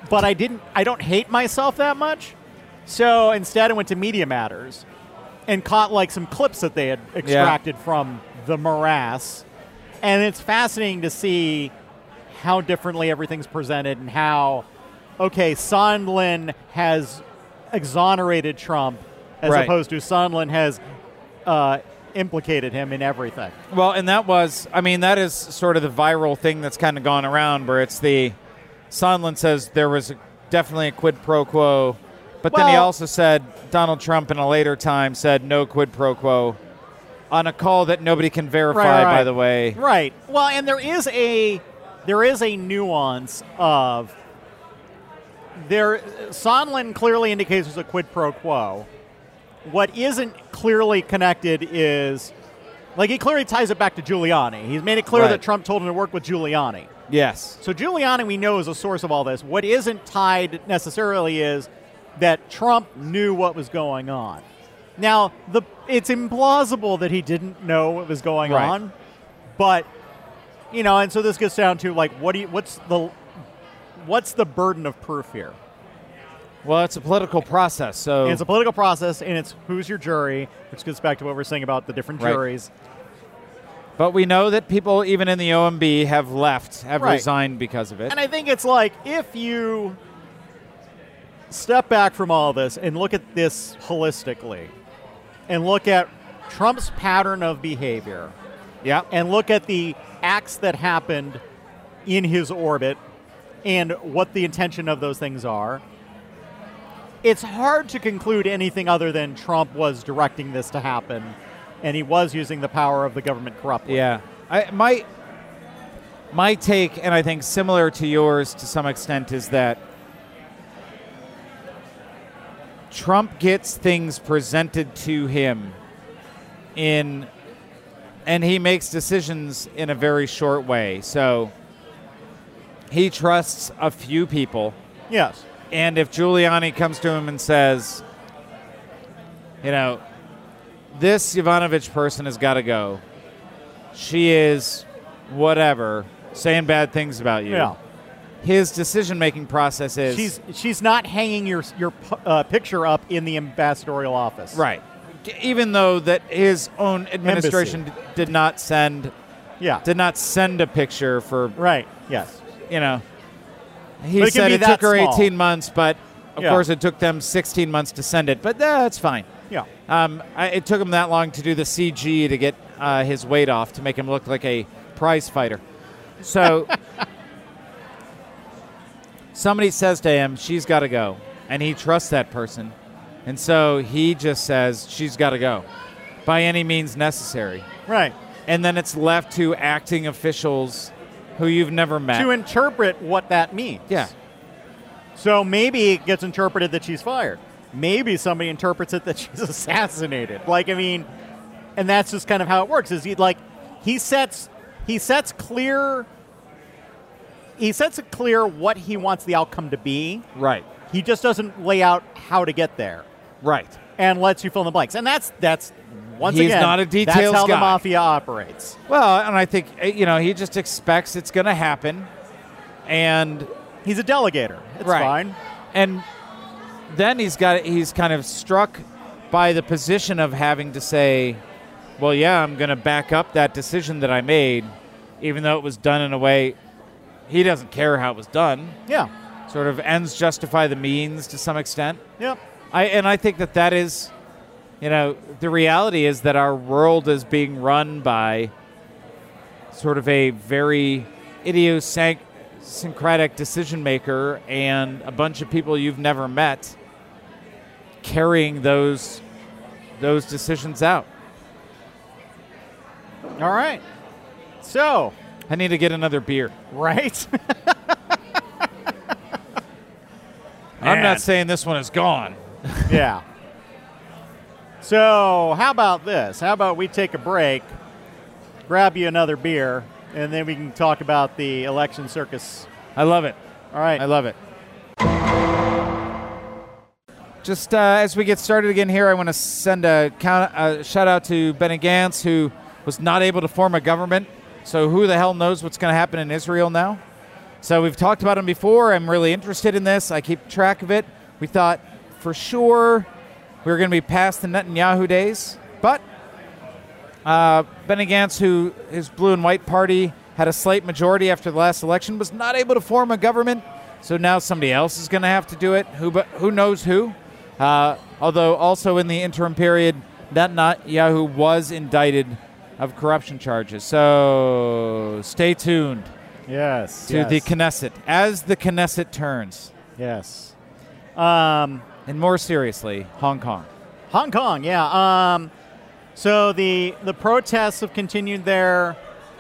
but I didn't. I don't hate myself that much. So instead, I went to Media Matters and caught like some clips that they had extracted from the morass, and it's fascinating to see how differently everything's presented and how okay, Sondland has exonerated Trump as Right. opposed to Sondland has uh, implicated him in everything. Well, and that was, I mean, that is sort of the viral thing that's kind of gone around where it's the, Sondland says there was definitely a quid pro quo, but then he also said, Donald Trump in a later time said no quid pro quo on a call that nobody can verify, Right, right. by the way. Right. Well, and there is a there is a nuance of there. Sondland clearly indicates there's a quid pro quo. What isn't clearly connected is, like, he clearly ties it back to Giuliani. He's made it clear Right. that Trump told him to work with Giuliani. Yes. So Giuliani, we know, is a source of all this. What isn't tied necessarily is that Trump knew what was going on. Now, the it's implausible that he didn't know what was going Right. on, but you know, and so this gets down to like, what do you, what's the what's the burden of proof here? Well, it's a political process, so And it's a political process, and it's who's your jury, which gets back to what we're saying about the different Right. juries. but we know that people even in the OMB have left, have Right. resigned because of it. And I think it's like if you step back from all this and look at this holistically and look at Trump's pattern of behavior yeah. and look at the acts that happened in his orbit and what the intention of those things are, it's hard to conclude anything other than Trump was directing this to happen and he was using the power of the government corruptly. Yeah, I, my my take, and I think similar to yours to some extent, is that Trump gets things presented to him in, and he makes decisions in a very short way. So he trusts a few people. Yes. And if Giuliani comes to him and says, you know, this Yovanovitch person has got to go. She is whatever, saying bad things about you. Yeah. His decision making process is She's she's not hanging your your uh, picture up in the ambassadorial office. right. Even though that his own administration d- did not send Yeah. did not send a picture for right. Yes. you know. He it said it took her small. 18 months, but of Yeah. course it took them 16 months to send it. But that's fine. Yeah. Um, I, it took him that long to do the CG to get uh, his weight off to make him look like a prize fighter. So somebody says to him, "She's got to go," and he trusts that person, and so he just says, "She's got to go," by any means necessary. Right. And then it's left to acting officials who you've never met. To interpret what that means. yeah, So maybe it gets interpreted that she's fired. Maybe somebody interprets it that she's assassinated. Like I mean, and that's just kind of how it works. Is he like he sets he sets clear he sets it clear what he wants the outcome to be. right, He just doesn't lay out how to get there. right. and lets you fill in the blanks. And that's that's once He's again not a details That's how guy. the mafia operates. Well, and I think uh, you know he just expects it's going to happen, and He's a delegator. It's Right. fine. and then he's got he's kind of struck by the position of having to say, "Well, yeah, I'm going to back up that decision that I made, even though it was done in a way he doesn't care how it was done." Yeah. Sort of ends justify the means to some extent. Yep. I and I think that that is, you know, the reality is that our world is being run by sort of a very idiosyncratic decision maker and a bunch of people you've never met carrying those those decisions out. All right. So, I need to get another beer. right? I'm not saying this one is gone. yeah. So, how about this? How about we take a break, grab you another beer, and then we can talk about the election circus. I love it. All right. I love it. Just uh, as we get started again here, I want to send a, count, a shout out to Benny Gantz, who was not able to form a government. So who the hell knows what's going to happen in Israel now? So we've talked about him before. I'm really interested in this. I keep track of it. We thought for sure we were going to be past the Netanyahu days, but uh, Benny Gantz, who his blue and white party had a slight majority after the last election, was not able to form a government. So now somebody else is going to have to do it. Who, but who knows who? Uh, although also in the interim period, Netanyahu was indicted of corruption charges. So stay tuned yes. to yes. the Knesset as the Knesset turns. Yes. Um, And more seriously, Hong Kong. Hong Kong, yeah. Um, so the the protests have continued there.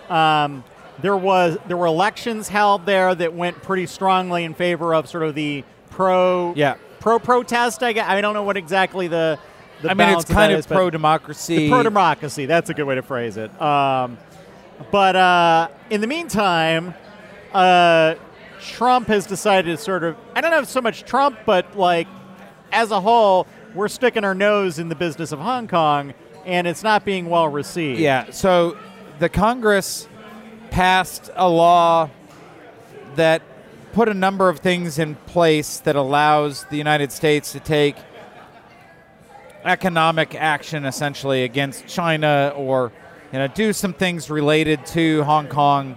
Um, there was there were elections held there that went pretty strongly in favor of sort of the pro Yeah. pro protest. I, gue- I don't know what exactly the, the I mean, it's kind that of pro democracy. pro democracy. That's a good way to phrase it. Um, but uh, in the meantime, uh, Trump has decided to sort of, I don't know if so much Trump, but like as a whole, we're sticking our nose in the business of Hong Kong, and it's not being well received. Yeah. So the Congress passed a law that put a number of things in place that allows the United States to take economic action essentially against China or you know do some things related to Hong Kong.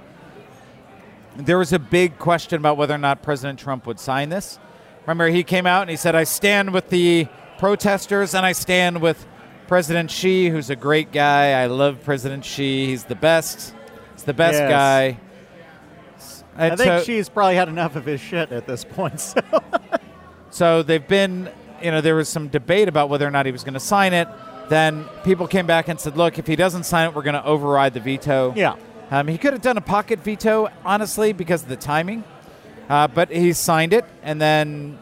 There was a big question about whether or not President Trump would sign this. Remember he came out and he said I stand with the protesters and I stand with President Xi who's a great guy. I love President Xi. He's the best. He's the best Yes. guy. I think so- she's probably had enough of his shit at this point. So. So they've been, you know, there was some debate about whether or not he was going to sign it. Then people came back and said, look, if he doesn't sign it, we're going to override the veto. Yeah. Um, he could have done a pocket veto, honestly, because of the timing. Uh, but he signed it. And then,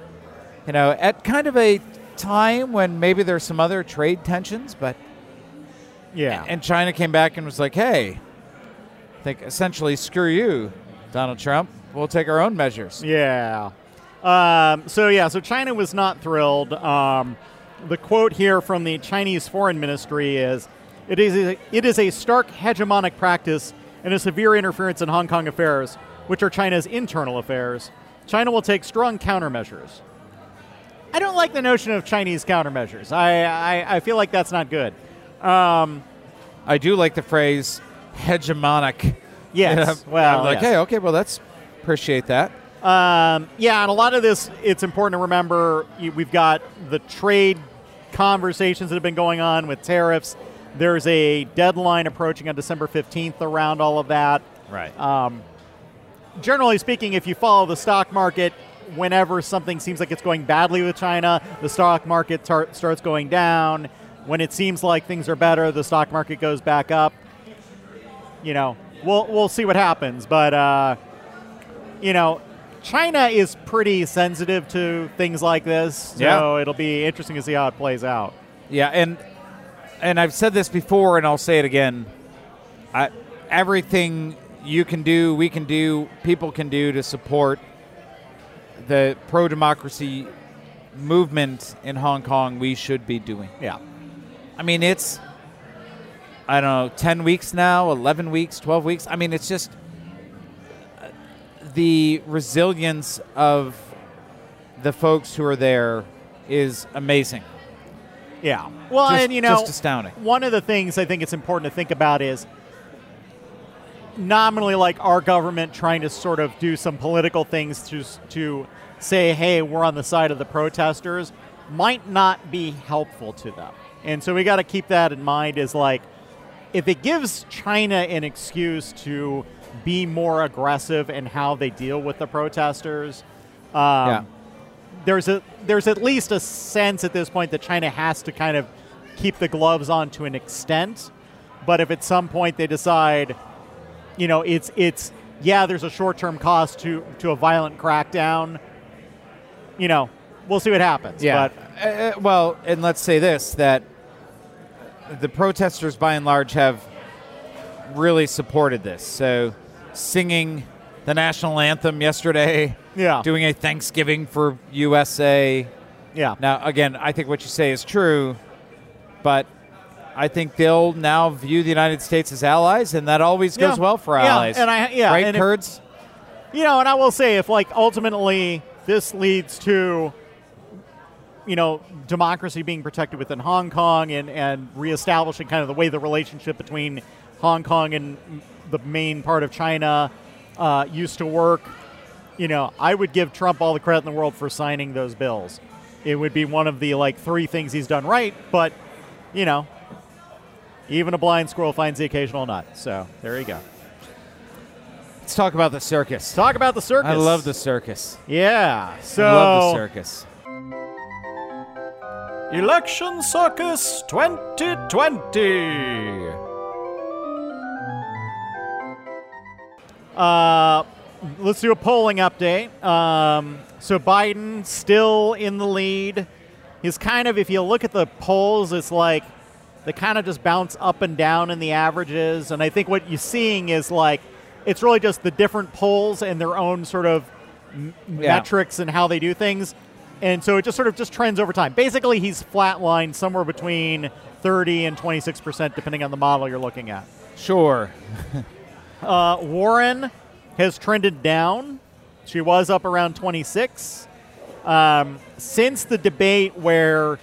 you know, at kind of a time when maybe there's some other trade tensions, but. yeah. And China came back and was like, hey, I think essentially, screw you, Donald Trump. We'll take our own measures. Yeah. Um, so yeah, so China was not thrilled. Um, the quote here from the Chinese Foreign Ministry is, "It is a, it is a stark hegemonic practice and a severe interference in Hong Kong affairs, which are China's internal affairs. China will take strong countermeasures." I don't like the notion of Chinese countermeasures. I I, I feel like that's not good. Um, I do like the phrase hegemonic. Yes. Yeah, Well, I'm like, yes. hey, okay, well, that's appreciate that. Um, yeah, and a lot of this, it's important to remember we've got the trade conversations that have been going on with tariffs. There's a deadline approaching on December 15th around all of that. Right. Um, generally speaking, if you follow the stock market, whenever something seems like it's going badly with China, the stock market tar- starts going down. When it seems like things are better, the stock market goes back up. You know, we'll we'll see what happens, but uh, you know, China is pretty sensitive to things like this, so Yeah. it'll be interesting to see how it plays out. yeah, and and I've said this before, and I'll say it again. I, everything you can do, we can do, people can do to support the pro democracy movement in Hong Kong. We should be doing. Yeah. I mean, it's I don't know, ten weeks now, eleven weeks, twelve weeks. I mean, it's just uh, the resilience of the folks who are there is amazing. Yeah. Well, Just- and you know, just astounding. One of the things I think it's important to think about is nominally like our government trying to sort of do some political things to to say, "Hey, we're on the side of the protesters," might not be helpful to them. And so we got to keep that in mind. Is like if it gives China an excuse to be more aggressive in how they deal with the protesters. Um, Yeah. There's a there's at least a sense at this point that China has to kind of keep the gloves on to an extent. But if at some point they decide, you know, it's it's yeah, there's a short term cost to to a violent crackdown. You know, we'll see what happens. Yeah. But Uh, uh, well, and let's say this that the protesters, by and large, have really supported this. So, singing the national anthem yesterday, yeah, doing a Thanksgiving for USA. yeah. Now, again, I think what you say is true, but I think they'll now view the United States as allies, and that always goes Yeah. well for Yeah, allies. and I- yeah, right, and if- Kurds? You know, and I will say, if like ultimately this leads to, you know, democracy being protected within Hong Kong and and reestablishing kind of the way the relationship between Hong Kong and the main part of China uh, used to work, you know, I would give Trump all the credit in the world for signing those bills. It would be one of the like three things he's done right, but you know, even a blind squirrel finds the occasional nut. So there you go. Let's talk about the circus. Talk about the circus. I love the circus. Yeah. So I love the circus. Election Circus 2020. Uh, let's do a polling update. Um, so Biden still in the lead. He's kind of, if you look at the polls, it's like they kind of just bounce up and down in the averages. And I think what you're seeing is like it's really just the different polls and their own sort of m- Yeah. metrics and how they do things. And so it just sort of just trends over time. Basically, he's flatlined somewhere between 30 and 26 percent, depending on the model you're looking at. Sure. Uh, Warren has trended down. She was up around 26. Um, since the debate where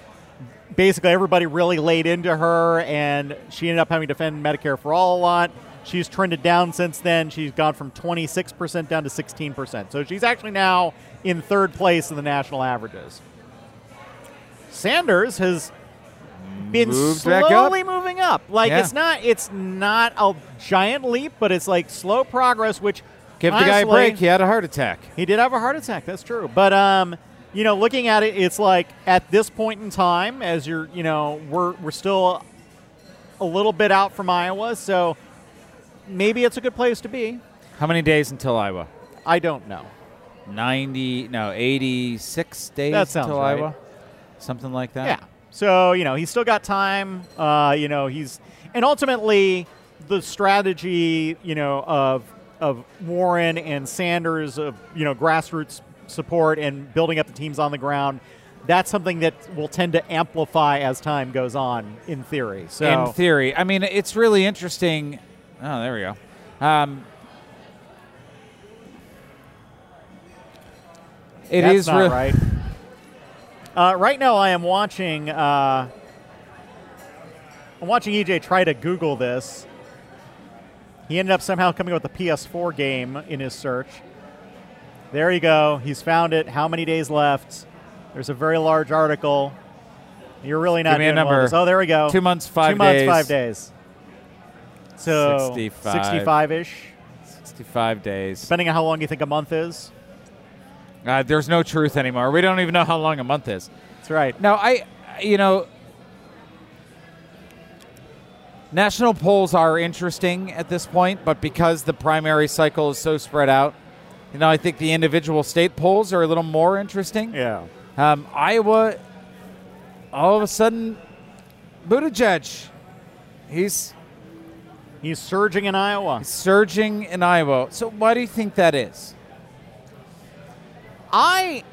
basically everybody really laid into her and she ended up having to defend Medicare for all a lot, she's trended down since then. She's gone from 26% down to 16%. So she's actually now in third place in the national averages. Sanders has been Moved back up. slowly moving up. Like Yeah. it's not it's not a giant leap, but it's like slow progress. Which Give the guy a break. He had a heart attack. He did have a heart attack. That's true. But um, you know, looking at it, it's like at this point in time, as you're, you know, we're we're still a little bit out from Iowa, so maybe it's a good place to be. How many days until Iowa? I don't know. 90, no, 86 days That sounds until right. Iowa? Something like that? Yeah. So you know, he's still got time. Uh, you know, he's and ultimately the strategy, you know, of of Warren and Sanders of you know grassroots support and building up the teams on the ground. That's something that will tend to amplify as time goes on, in theory. So In theory. I mean, it's really interesting. Oh, there we go. Um, it that's is not right. Uh, right now, I am watching. Uh, I'm watching EJ try to Google this. He ended up somehow coming up with a PS4 game in his search. There you go. He's found it. How many days left? There's a very large article. You're really not Give me a doing well number. this. Oh, there we go. Two months, five Two months, days. five days. So 65. 65-ish, 65 days. depending on how long you think a month is. Uh, there's no truth anymore. We don't even know how long a month is. That's right. Now, I, you know, national polls are interesting at this point, but because the primary cycle is so spread out, you know, I think the individual state polls are a little more interesting. Yeah. Um, Iowa, all of a sudden, Buttigieg, he's He's surging in Iowa. surging in Iowa. So, why do you think that is? I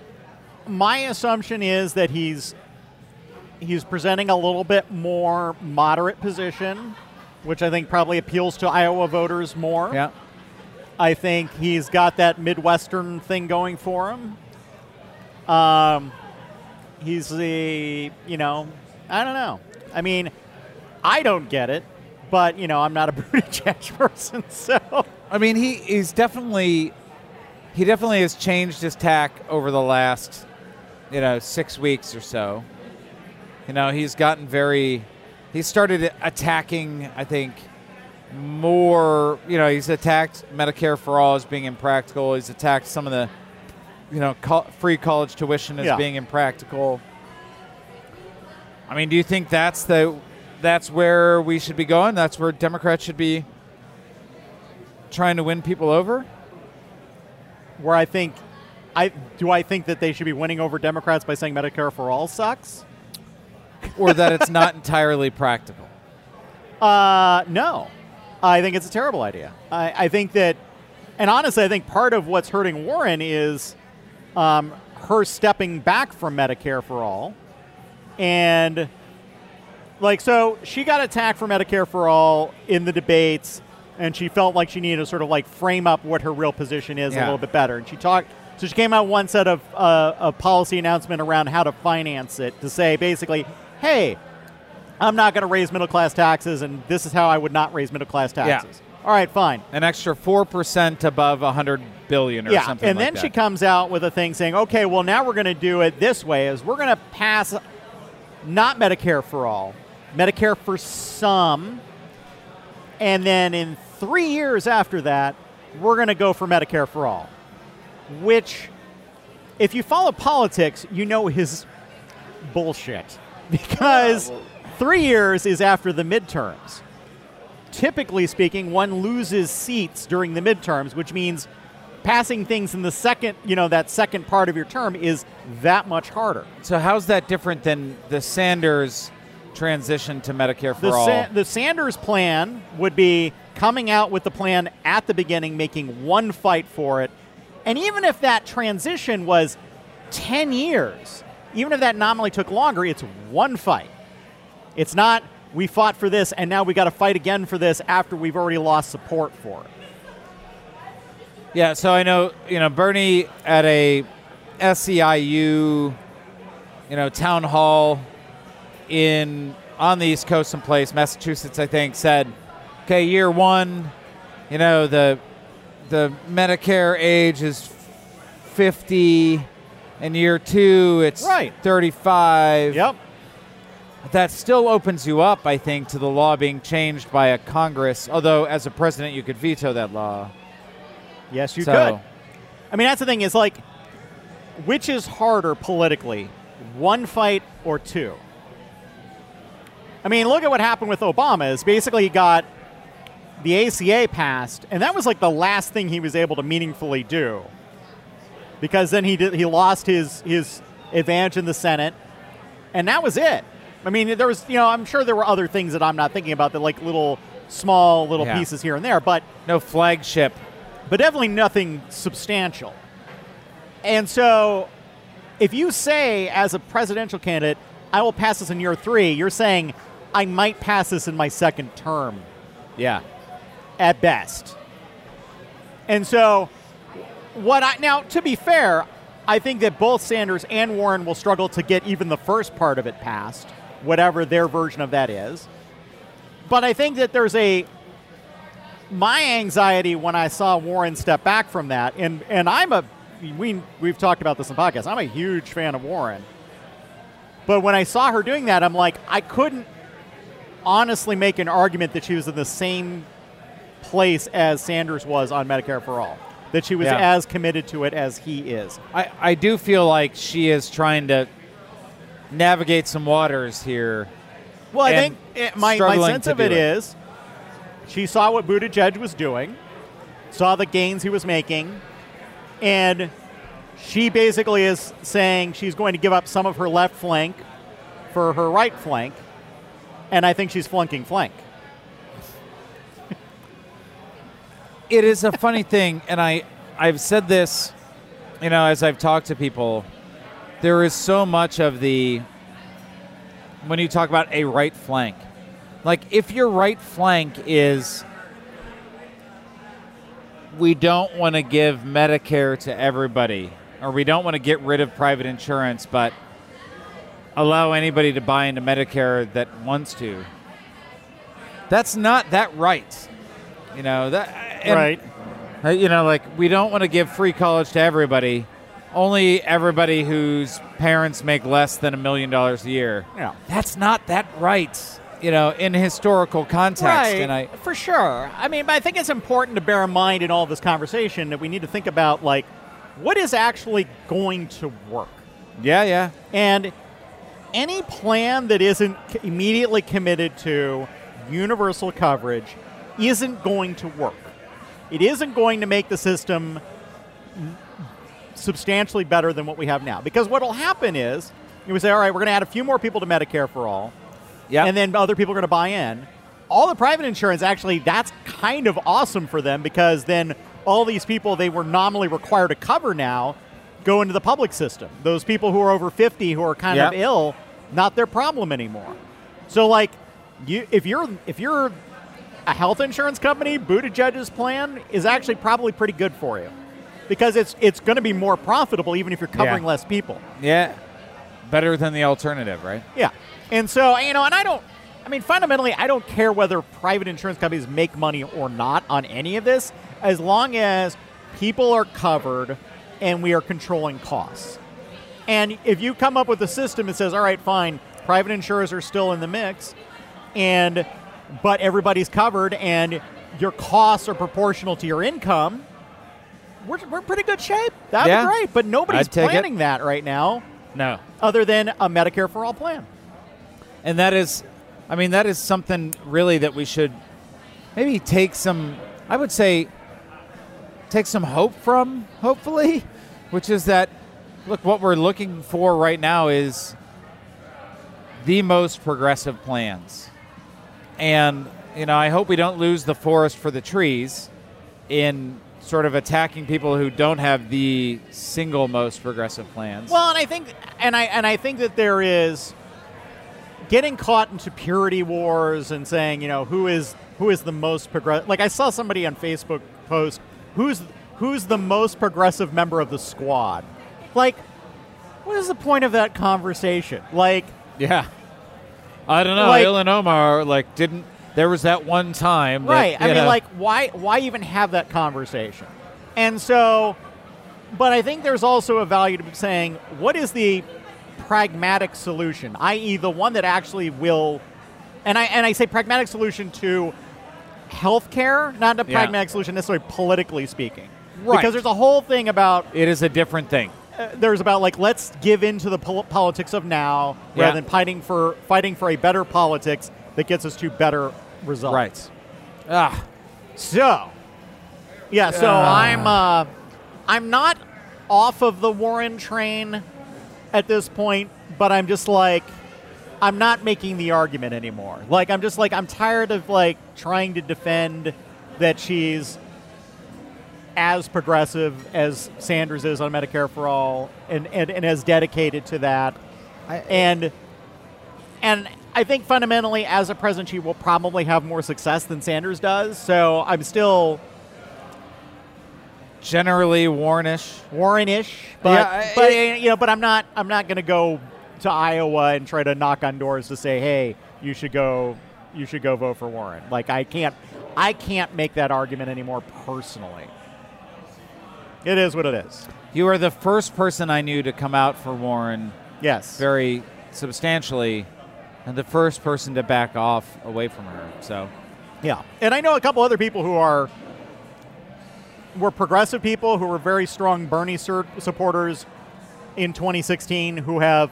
my assumption is that he's he's presenting a little bit more moderate position, which I think probably appeals to Iowa voters more. Yeah. I think he's got that Midwestern thing going for him. Um, he's the, you know, I don't know. I mean, I don't get it, but, you know, I'm not a Buttigieg person, so. I mean, he is definitely he definitely has changed his tack over the last you know six weeks or so. You know, he's gotten very he started attacking. I think more. You know, he's attacked Medicare for all as being impractical. He's attacked some of the, you know, co- free college tuition as Yeah. being impractical. I mean, do you think that's the that's where we should be going? That's where Democrats should be trying to win people over? Where I think, I do I think that they should be winning over Democrats by saying Medicare for all sucks? or that it's not entirely practical? Uh, no. I think it's a terrible idea. I, I think that, and honestly, I think part of what's hurting Warren is um, her stepping back from Medicare for all. And, like, so she got attacked for Medicare for all in the debates, and she felt like she needed to sort of like frame up what her real position is a little bit better. And she talked, so she came out one set of uh, a policy announcement around how to finance it to say basically, hey, I'm not going to raise middle class taxes, and this is how I would not raise middle class taxes. Yeah. All right, fine. An extra four percent above a hundred billion or something. yeah, something. and like then that. she comes out with a thing saying, okay, well now we're going to do it this way: is we're going to pass not Medicare for all, Medicare for some, and then in three years after that, we're going to go for Medicare for all, which, if you follow politics, you know is bullshit because three years is after the midterms. Typically speaking, one loses seats during the midterms, which means passing things in the second, you know, that second part of your term is that much harder. So how's that different than the Sanders transition to Medicare for The, all? Sa- the Sanders plan would be coming out with the plan at the beginning, making one fight for it. And even if that transition was 10 years, even if that nominally took longer, it's one fight. It's not, we fought for this and now we got to fight again for this after we've already lost support for it. yeah. So I know you know Bernie at a SEIU, you know, town hall in on the East Coast, someplace, Massachusetts, I think, said, "Okay, year one, you know the the Medicare age is fifty, and year two it's Right. thirty-five. Yep. That still opens you up, I think, to the law being changed by a Congress. Although, as a president, you could veto that law. Yes, you So- could. I mean, that's the thing is like, which is harder politically, one fight or two? I mean, look at what happened with Obama. Is basically he got the ACA passed, and that was like the last thing he was able to meaningfully do, because then he did, he lost his his advantage in the Senate, and that was it. I mean, there was you know I'm sure there were other things that I'm not thinking about that like little small little Yeah. pieces here and there, but No flagship. but definitely nothing substantial. And so, if you say as a presidential candidate, I will pass this in year three, you're saying, I might pass this in my second term Yeah. at best. And so, what I now, to be fair, I think that both Sanders and Warren will struggle to get even the first part of it passed, whatever their version of that is. But I think that there's a my anxiety when I saw Warren step back from that, and and I'm a we we've talked about this in the podcast. I'm a huge fan of Warren, but when I saw her doing that, I'm like I couldn't honestly make an argument that she was in the same place as Sanders was on Medicare for all. That she was Yeah. as committed to it as he is. I, I do feel like she is trying to navigate some waters here. Well, I think it, my, my sense of it it. is she saw what Buttigieg was doing, saw the gains he was making, and she basically is saying she's going to give up some of her left flank for her right flank, and I think she's flunking flank. It is a funny thing, and I, I've said this, you know, as I've talked to people, there is so much of the, when you talk about a right flank, like if your right flank is, we don't want to give Medicare to everybody, or we don't want to get rid of private insurance, but allow anybody to buy into Medicare that wants to. That's not that right. You know that and- right. You know, like we don't want to give free college to everybody. Only everybody whose parents make less than a million dollars a year. Yeah. That's not that right. you know, in historical context. right, And I, for sure. I mean, but I think it's important to bear in mind in all this conversation that we need to think about like what is actually going to work. yeah, yeah, And any plan that isn't immediately committed to universal coverage isn't going to work. It isn't going to make the system substantially better than what we have now. Because what will happen is you would say, all right, we're going to add a few more people to Medicare for all, yeah. and then other people are going to buy in. All the private insurance, actually, that's kind of awesome for them because then all these people they were nominally required to cover now go into the public system. Those people who are over 50 who are kind of ill, not their problem anymore. So like you if you're if you're a health insurance company, Buttigieg's plan is actually probably pretty good for you. Because it's it's going to be more profitable even if you're covering Yeah. less people. yeah, better than the alternative, right? Yeah. And so, you know, and I don't, I mean, fundamentally, I don't care whether private insurance companies make money or not on any of this, as long as people are covered and we are controlling costs. And if you come up with a system that says, all right, fine, private insurers are still in the mix, and but everybody's covered and your costs are proportional to your income, we're, we're in pretty good shape. That'd Yeah. be great. But nobody's I'd it. planning that right now No. other than a Medicare for all plan. And that is, I mean, that is something really that we should maybe take some, I would say, take some hope from, hopefully, which is that, look, what we're looking for right now is the most progressive plans. And, you know, I hope we don't lose the forest for the trees in sort of attacking people who don't have the single most progressive plans. Well, and I think, and I and I think that there is getting caught into purity wars and saying, you know, who is who is the most progressive. Like I saw somebody on Facebook post, who's who's the most progressive member of the squad. Like, what is the point of that conversation? Like, Yeah. I don't know. Like- Ilhan Omar, like, didn't. There was that one time. that, right? I mean, know- like, why why even have that conversation? And so, but I think there's also a value to saying, what is the pragmatic solution, i.e., the one that actually will, and I and I say pragmatic solution to healthcare, not a Yeah. pragmatic solution necessarily politically speaking, Right. because there's a whole thing about It is a different thing. uh, there's about like let's give in to the pol- politics of now Yeah. rather than fighting for fighting for a better politics that gets us to better results. Right. Ah. So, yeah. So Ah. I'm uh, I'm not off of the Warren train at this point, but I'm just like I'm not making the argument anymore. Like I'm just like I'm tired of like trying to defend that she's as progressive as Sanders is on Medicare for all and, and, and as dedicated to that. and and I think fundamentally as a president she will probably have more success than Sanders does. So I'm still Generally Warrenish. Warrenish, but Yeah, but you know, but I'm not I'm not going to go to Iowa and try to knock on doors to say, "Hey, you should go you should go vote for Warren." Like I can't I can't make that argument anymore personally. It is what it is. You are the first person I knew to come out for Warren Yes. very substantially, and the first person to back off away from her. So, Yeah, and I know a couple other people who are were progressive people who were very strong Bernie sur- supporters in 2016 who have,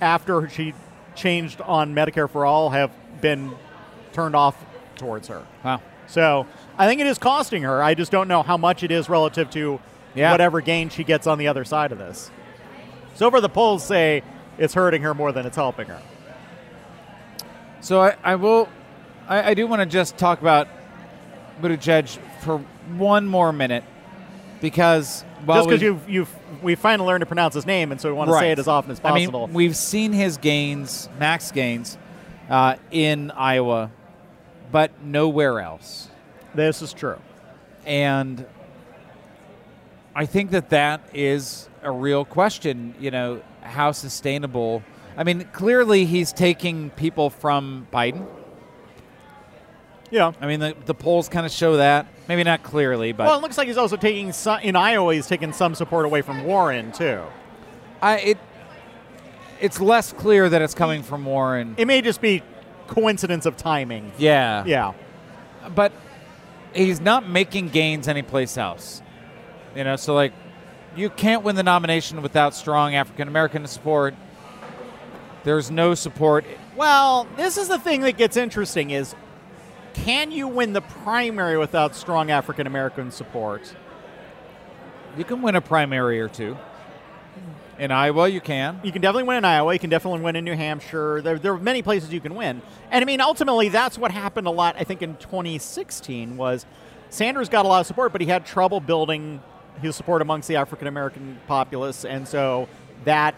after she changed on Medicare for all, have been turned off towards her. wow. So I think it is costing her. I just don't know how much it is relative to Yeah. whatever gain she gets on the other side of this. So far, the polls say it's hurting her more than it's helping her. So I, I will, I, I do want to just talk about Buttigieg for one more minute because while just because you've, you've we finally learned to pronounce his name, and so we want to say it as often as possible. I mean, we've seen his gains, max gains, uh, in Iowa, but nowhere else. this is true. And I think that that is a real question. You know, how sustainable? I mean, clearly he's taking people from Biden. Yeah. I mean, the, the polls kind of show that. Maybe not clearly, but Well, it looks like he's also taking some, in Iowa. He's taking some support away from Warren too. I, it it's less clear that it's coming from Warren. It may just be coincidence of timing. Yeah. Yeah. But he's not making gains anyplace else. You know, so like you can't win the nomination without strong African American support. There's no support. Well, this is the thing that gets interesting is can you win the primary without strong African American support? You can win a primary or two. In Iowa, you can. You can definitely win in Iowa. You can definitely win in New Hampshire. There, there are many places you can win. And I mean, ultimately, that's what happened a lot, I think, in 2016 was Sanders got a lot of support, but he had trouble building his support amongst the African American populace. And so that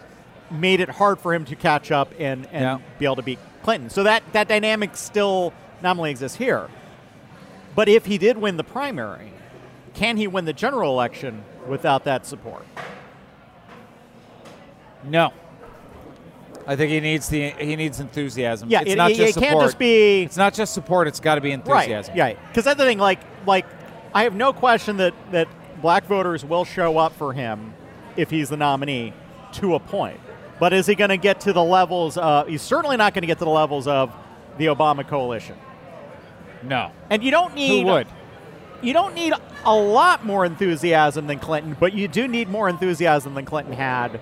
made it hard for him to catch up and, and Yeah. be able to beat Clinton. So that, that dynamic still not only exists here, but if he did win the primary, can he win the general election without that support? No. I think he needs the he needs enthusiasm. Yeah, it's it, not it- just it can't support. just be It's not just support. It's got to be enthusiasm. Right. Yeah. Because that's the thing. Like, like, I have no question that that black voters will show up for him if he's the nominee to a point. But is he going to get to the levels? Of, he's certainly not going to get to the levels of the Obama coalition. No. And you don't need. Who would? you don't need a lot more enthusiasm than Clinton, but you do need more enthusiasm than Clinton had.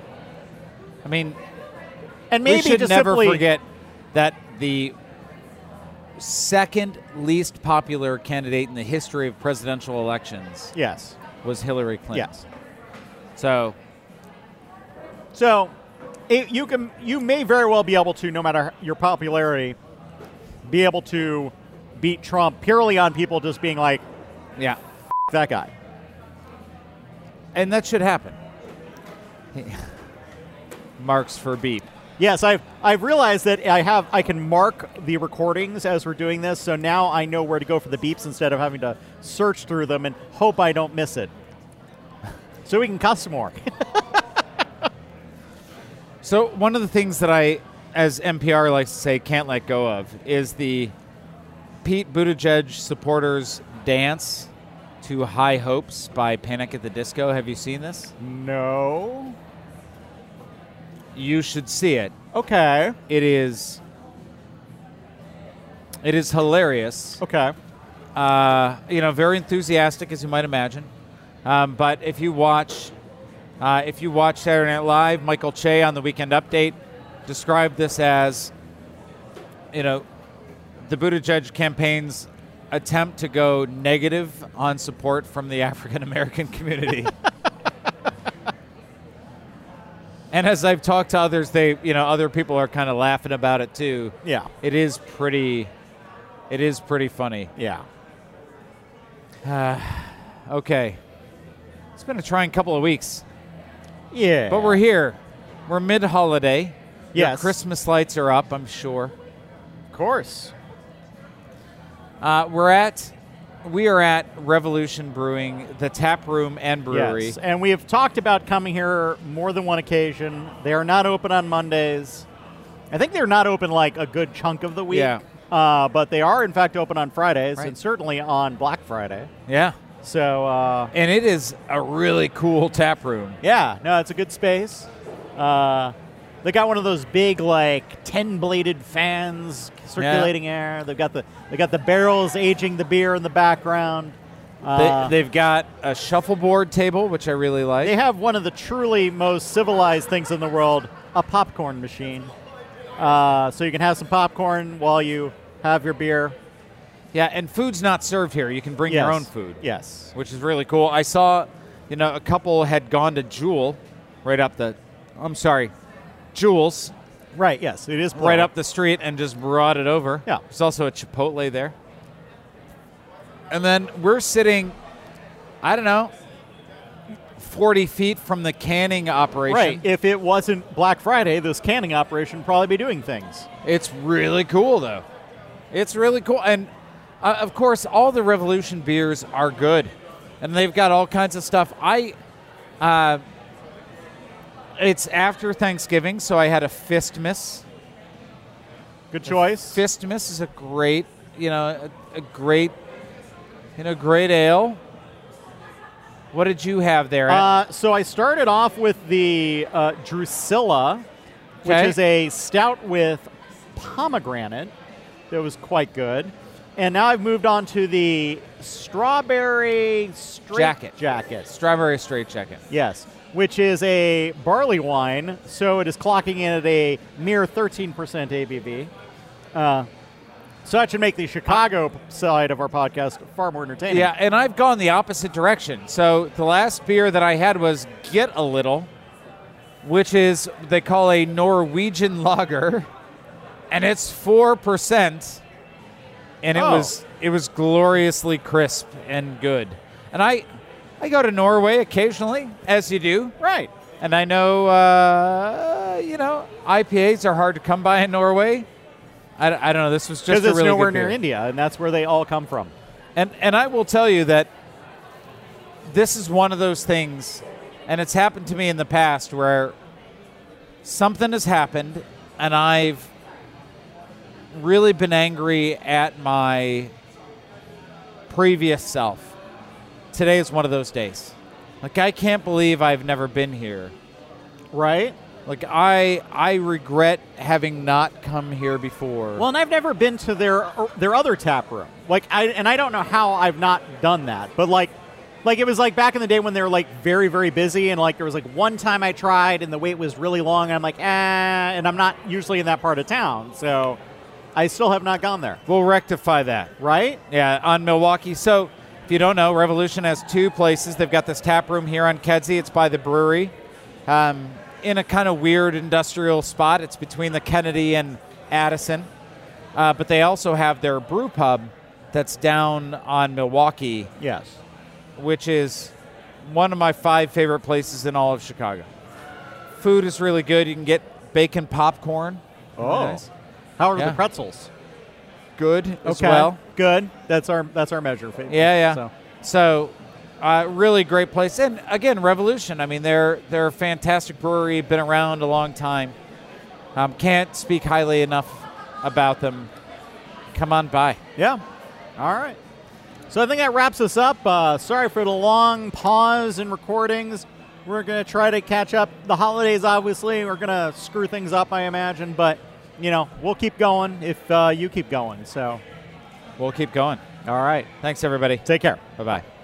I mean, And maybe we should just never forget that the second least popular candidate in the history of presidential elections Yes. was Hillary Clinton. Yes. So So, it, you can you may very well be able to, no matter your popularity, be able to beat Trump purely on people just being like yeah, that guy. and that should happen. Marks for beep. Yes, I've I've realized that I have I can mark the recordings as we're doing this, so now I know where to go for the beeps instead of having to search through them and hope I don't miss it. So we can cuss more. So one of the things that I, as NPR likes to say, can't let go of is the Pete Buttigieg supporters dance to "High Hopes" by Panic at the Disco. Have you seen this? no. You should see it. Okay. It is. It is hilarious. Okay. Uh, you know, very enthusiastic as you might imagine. Um, but if you watch, uh, if you watch Saturday Night Live, Michael Che on the Weekend Update described this as, you know, the Buttigieg campaign's attempt to go negative on support from the African American community. and as I've talked to others, they, you know, other people are kind of laughing about it too. Yeah. It is pretty. It is pretty funny. Yeah. Okay. It's been a trying couple of weeks, Yeah. but we're here. We're mid holiday. Yes. Christmas lights are up, I'm sure. of course. Uh, we're at. We are at Revolution Brewing, the tap room and brewery. Yes, and we have talked about coming here more than one occasion. They are not open on Mondays. I think they're not open like a good chunk of the week. Yeah. Uh, but they are in fact open on Fridays Right. and certainly on Black Friday. Yeah. So uh, And it is a really cool tap room. yeah, no, it's a good space. Uh, they got one of those big like ten bladed fans circulating air. They've got the they got the barrels aging the beer in the background. Uh, they, they've got a shuffleboard table, which I really like. They have one of the truly most civilized things in the world, a popcorn machine. Uh, so you can have some popcorn while you have your beer. Yeah, and food's not served here. You can bring your own food. Yes. which is really cool. I saw, you know, a couple had gone to Jewel, right up the, I'm sorry, Jules, Right, yes. It is right up the street and just brought it over. Yeah. There's also a Chipotle there. And then we're sitting, I don't know, 40 feet from the canning operation. Right. If it wasn't Black Friday, this canning operation would probably be doing things. It's really cool, though. It's really cool. And uh, of course, all the Revolution beers are good. And they've got all kinds of stuff. I, uh, it's after Thanksgiving, so I had a Fistmas. Good choice. Fistmas is a great, you know, a, a great, you know, great ale. What did you have there? Uh, so I started off with the uh, Drusilla, which is a stout with pomegranate. that was quite good. And now I've moved on to the strawberry straight Jacket. Jacket. Strawberry straight jacket. Yes, which is a barley wine, so it is clocking in at a mere 13% ABV. Uh, so that should make the Chicago side of our podcast far more entertaining. Yeah, and I've gone the opposite direction. So the last beer that I had was Get a Little, which is they call a Norwegian lager, and it's four percent, and it Oh. was it was gloriously crisp and good. And I I go to Norway occasionally, as you do, Right. and I know uh, you know IPAs are hard to come by in Norway. I, I don't know. This was just Because it's really nowhere near. India, and that's where they all come from. And and I will tell you that this is one of those things, and it's happened to me in the past where something has happened, and I've really been angry at my previous self. Today is one of those days. Like I can't believe I've never been here. Right? Like I I regret having not come here before. Well, and I've never been to their their other tap room. Like I and I don't know how I've not done that. But like like it was like back in the day when they were like very very busy and like there was like one time I tried and the wait was really long and I'm like, "Ah," and I'm not usually in that part of town. So I still have not gone there. we'll rectify that. Right? Yeah, on Milwaukee. So, if you don't know, Revolution has two places. They've got this tap room here on Kedzie. It's by the brewery, um, in a kind of weird industrial spot. It's between the Kennedy and Addison. Uh, but they also have their brew pub that's down on Milwaukee, Yes. which is one of my five favorite places in all of Chicago. Food is really good. You can get bacon popcorn. Oh. Nice. How are Yeah. the pretzels? Good as okay. well. Good. That's our that's our measure. fee. Yeah, yeah. So So, uh, really great place. And again, Revolution. I mean, they're they're a fantastic brewery. Been around a long time. Um, can't speak highly enough about them. Come on by. Yeah. All right. So I think that wraps us up. Uh, sorry for the long pause in recordings. We're going to try to catch up. The holidays, obviously, we're going to screw things up, I imagine. But, you know, we'll keep going if uh, you keep going. So, We'll keep going. all right. Thanks, everybody. Take care. Bye bye.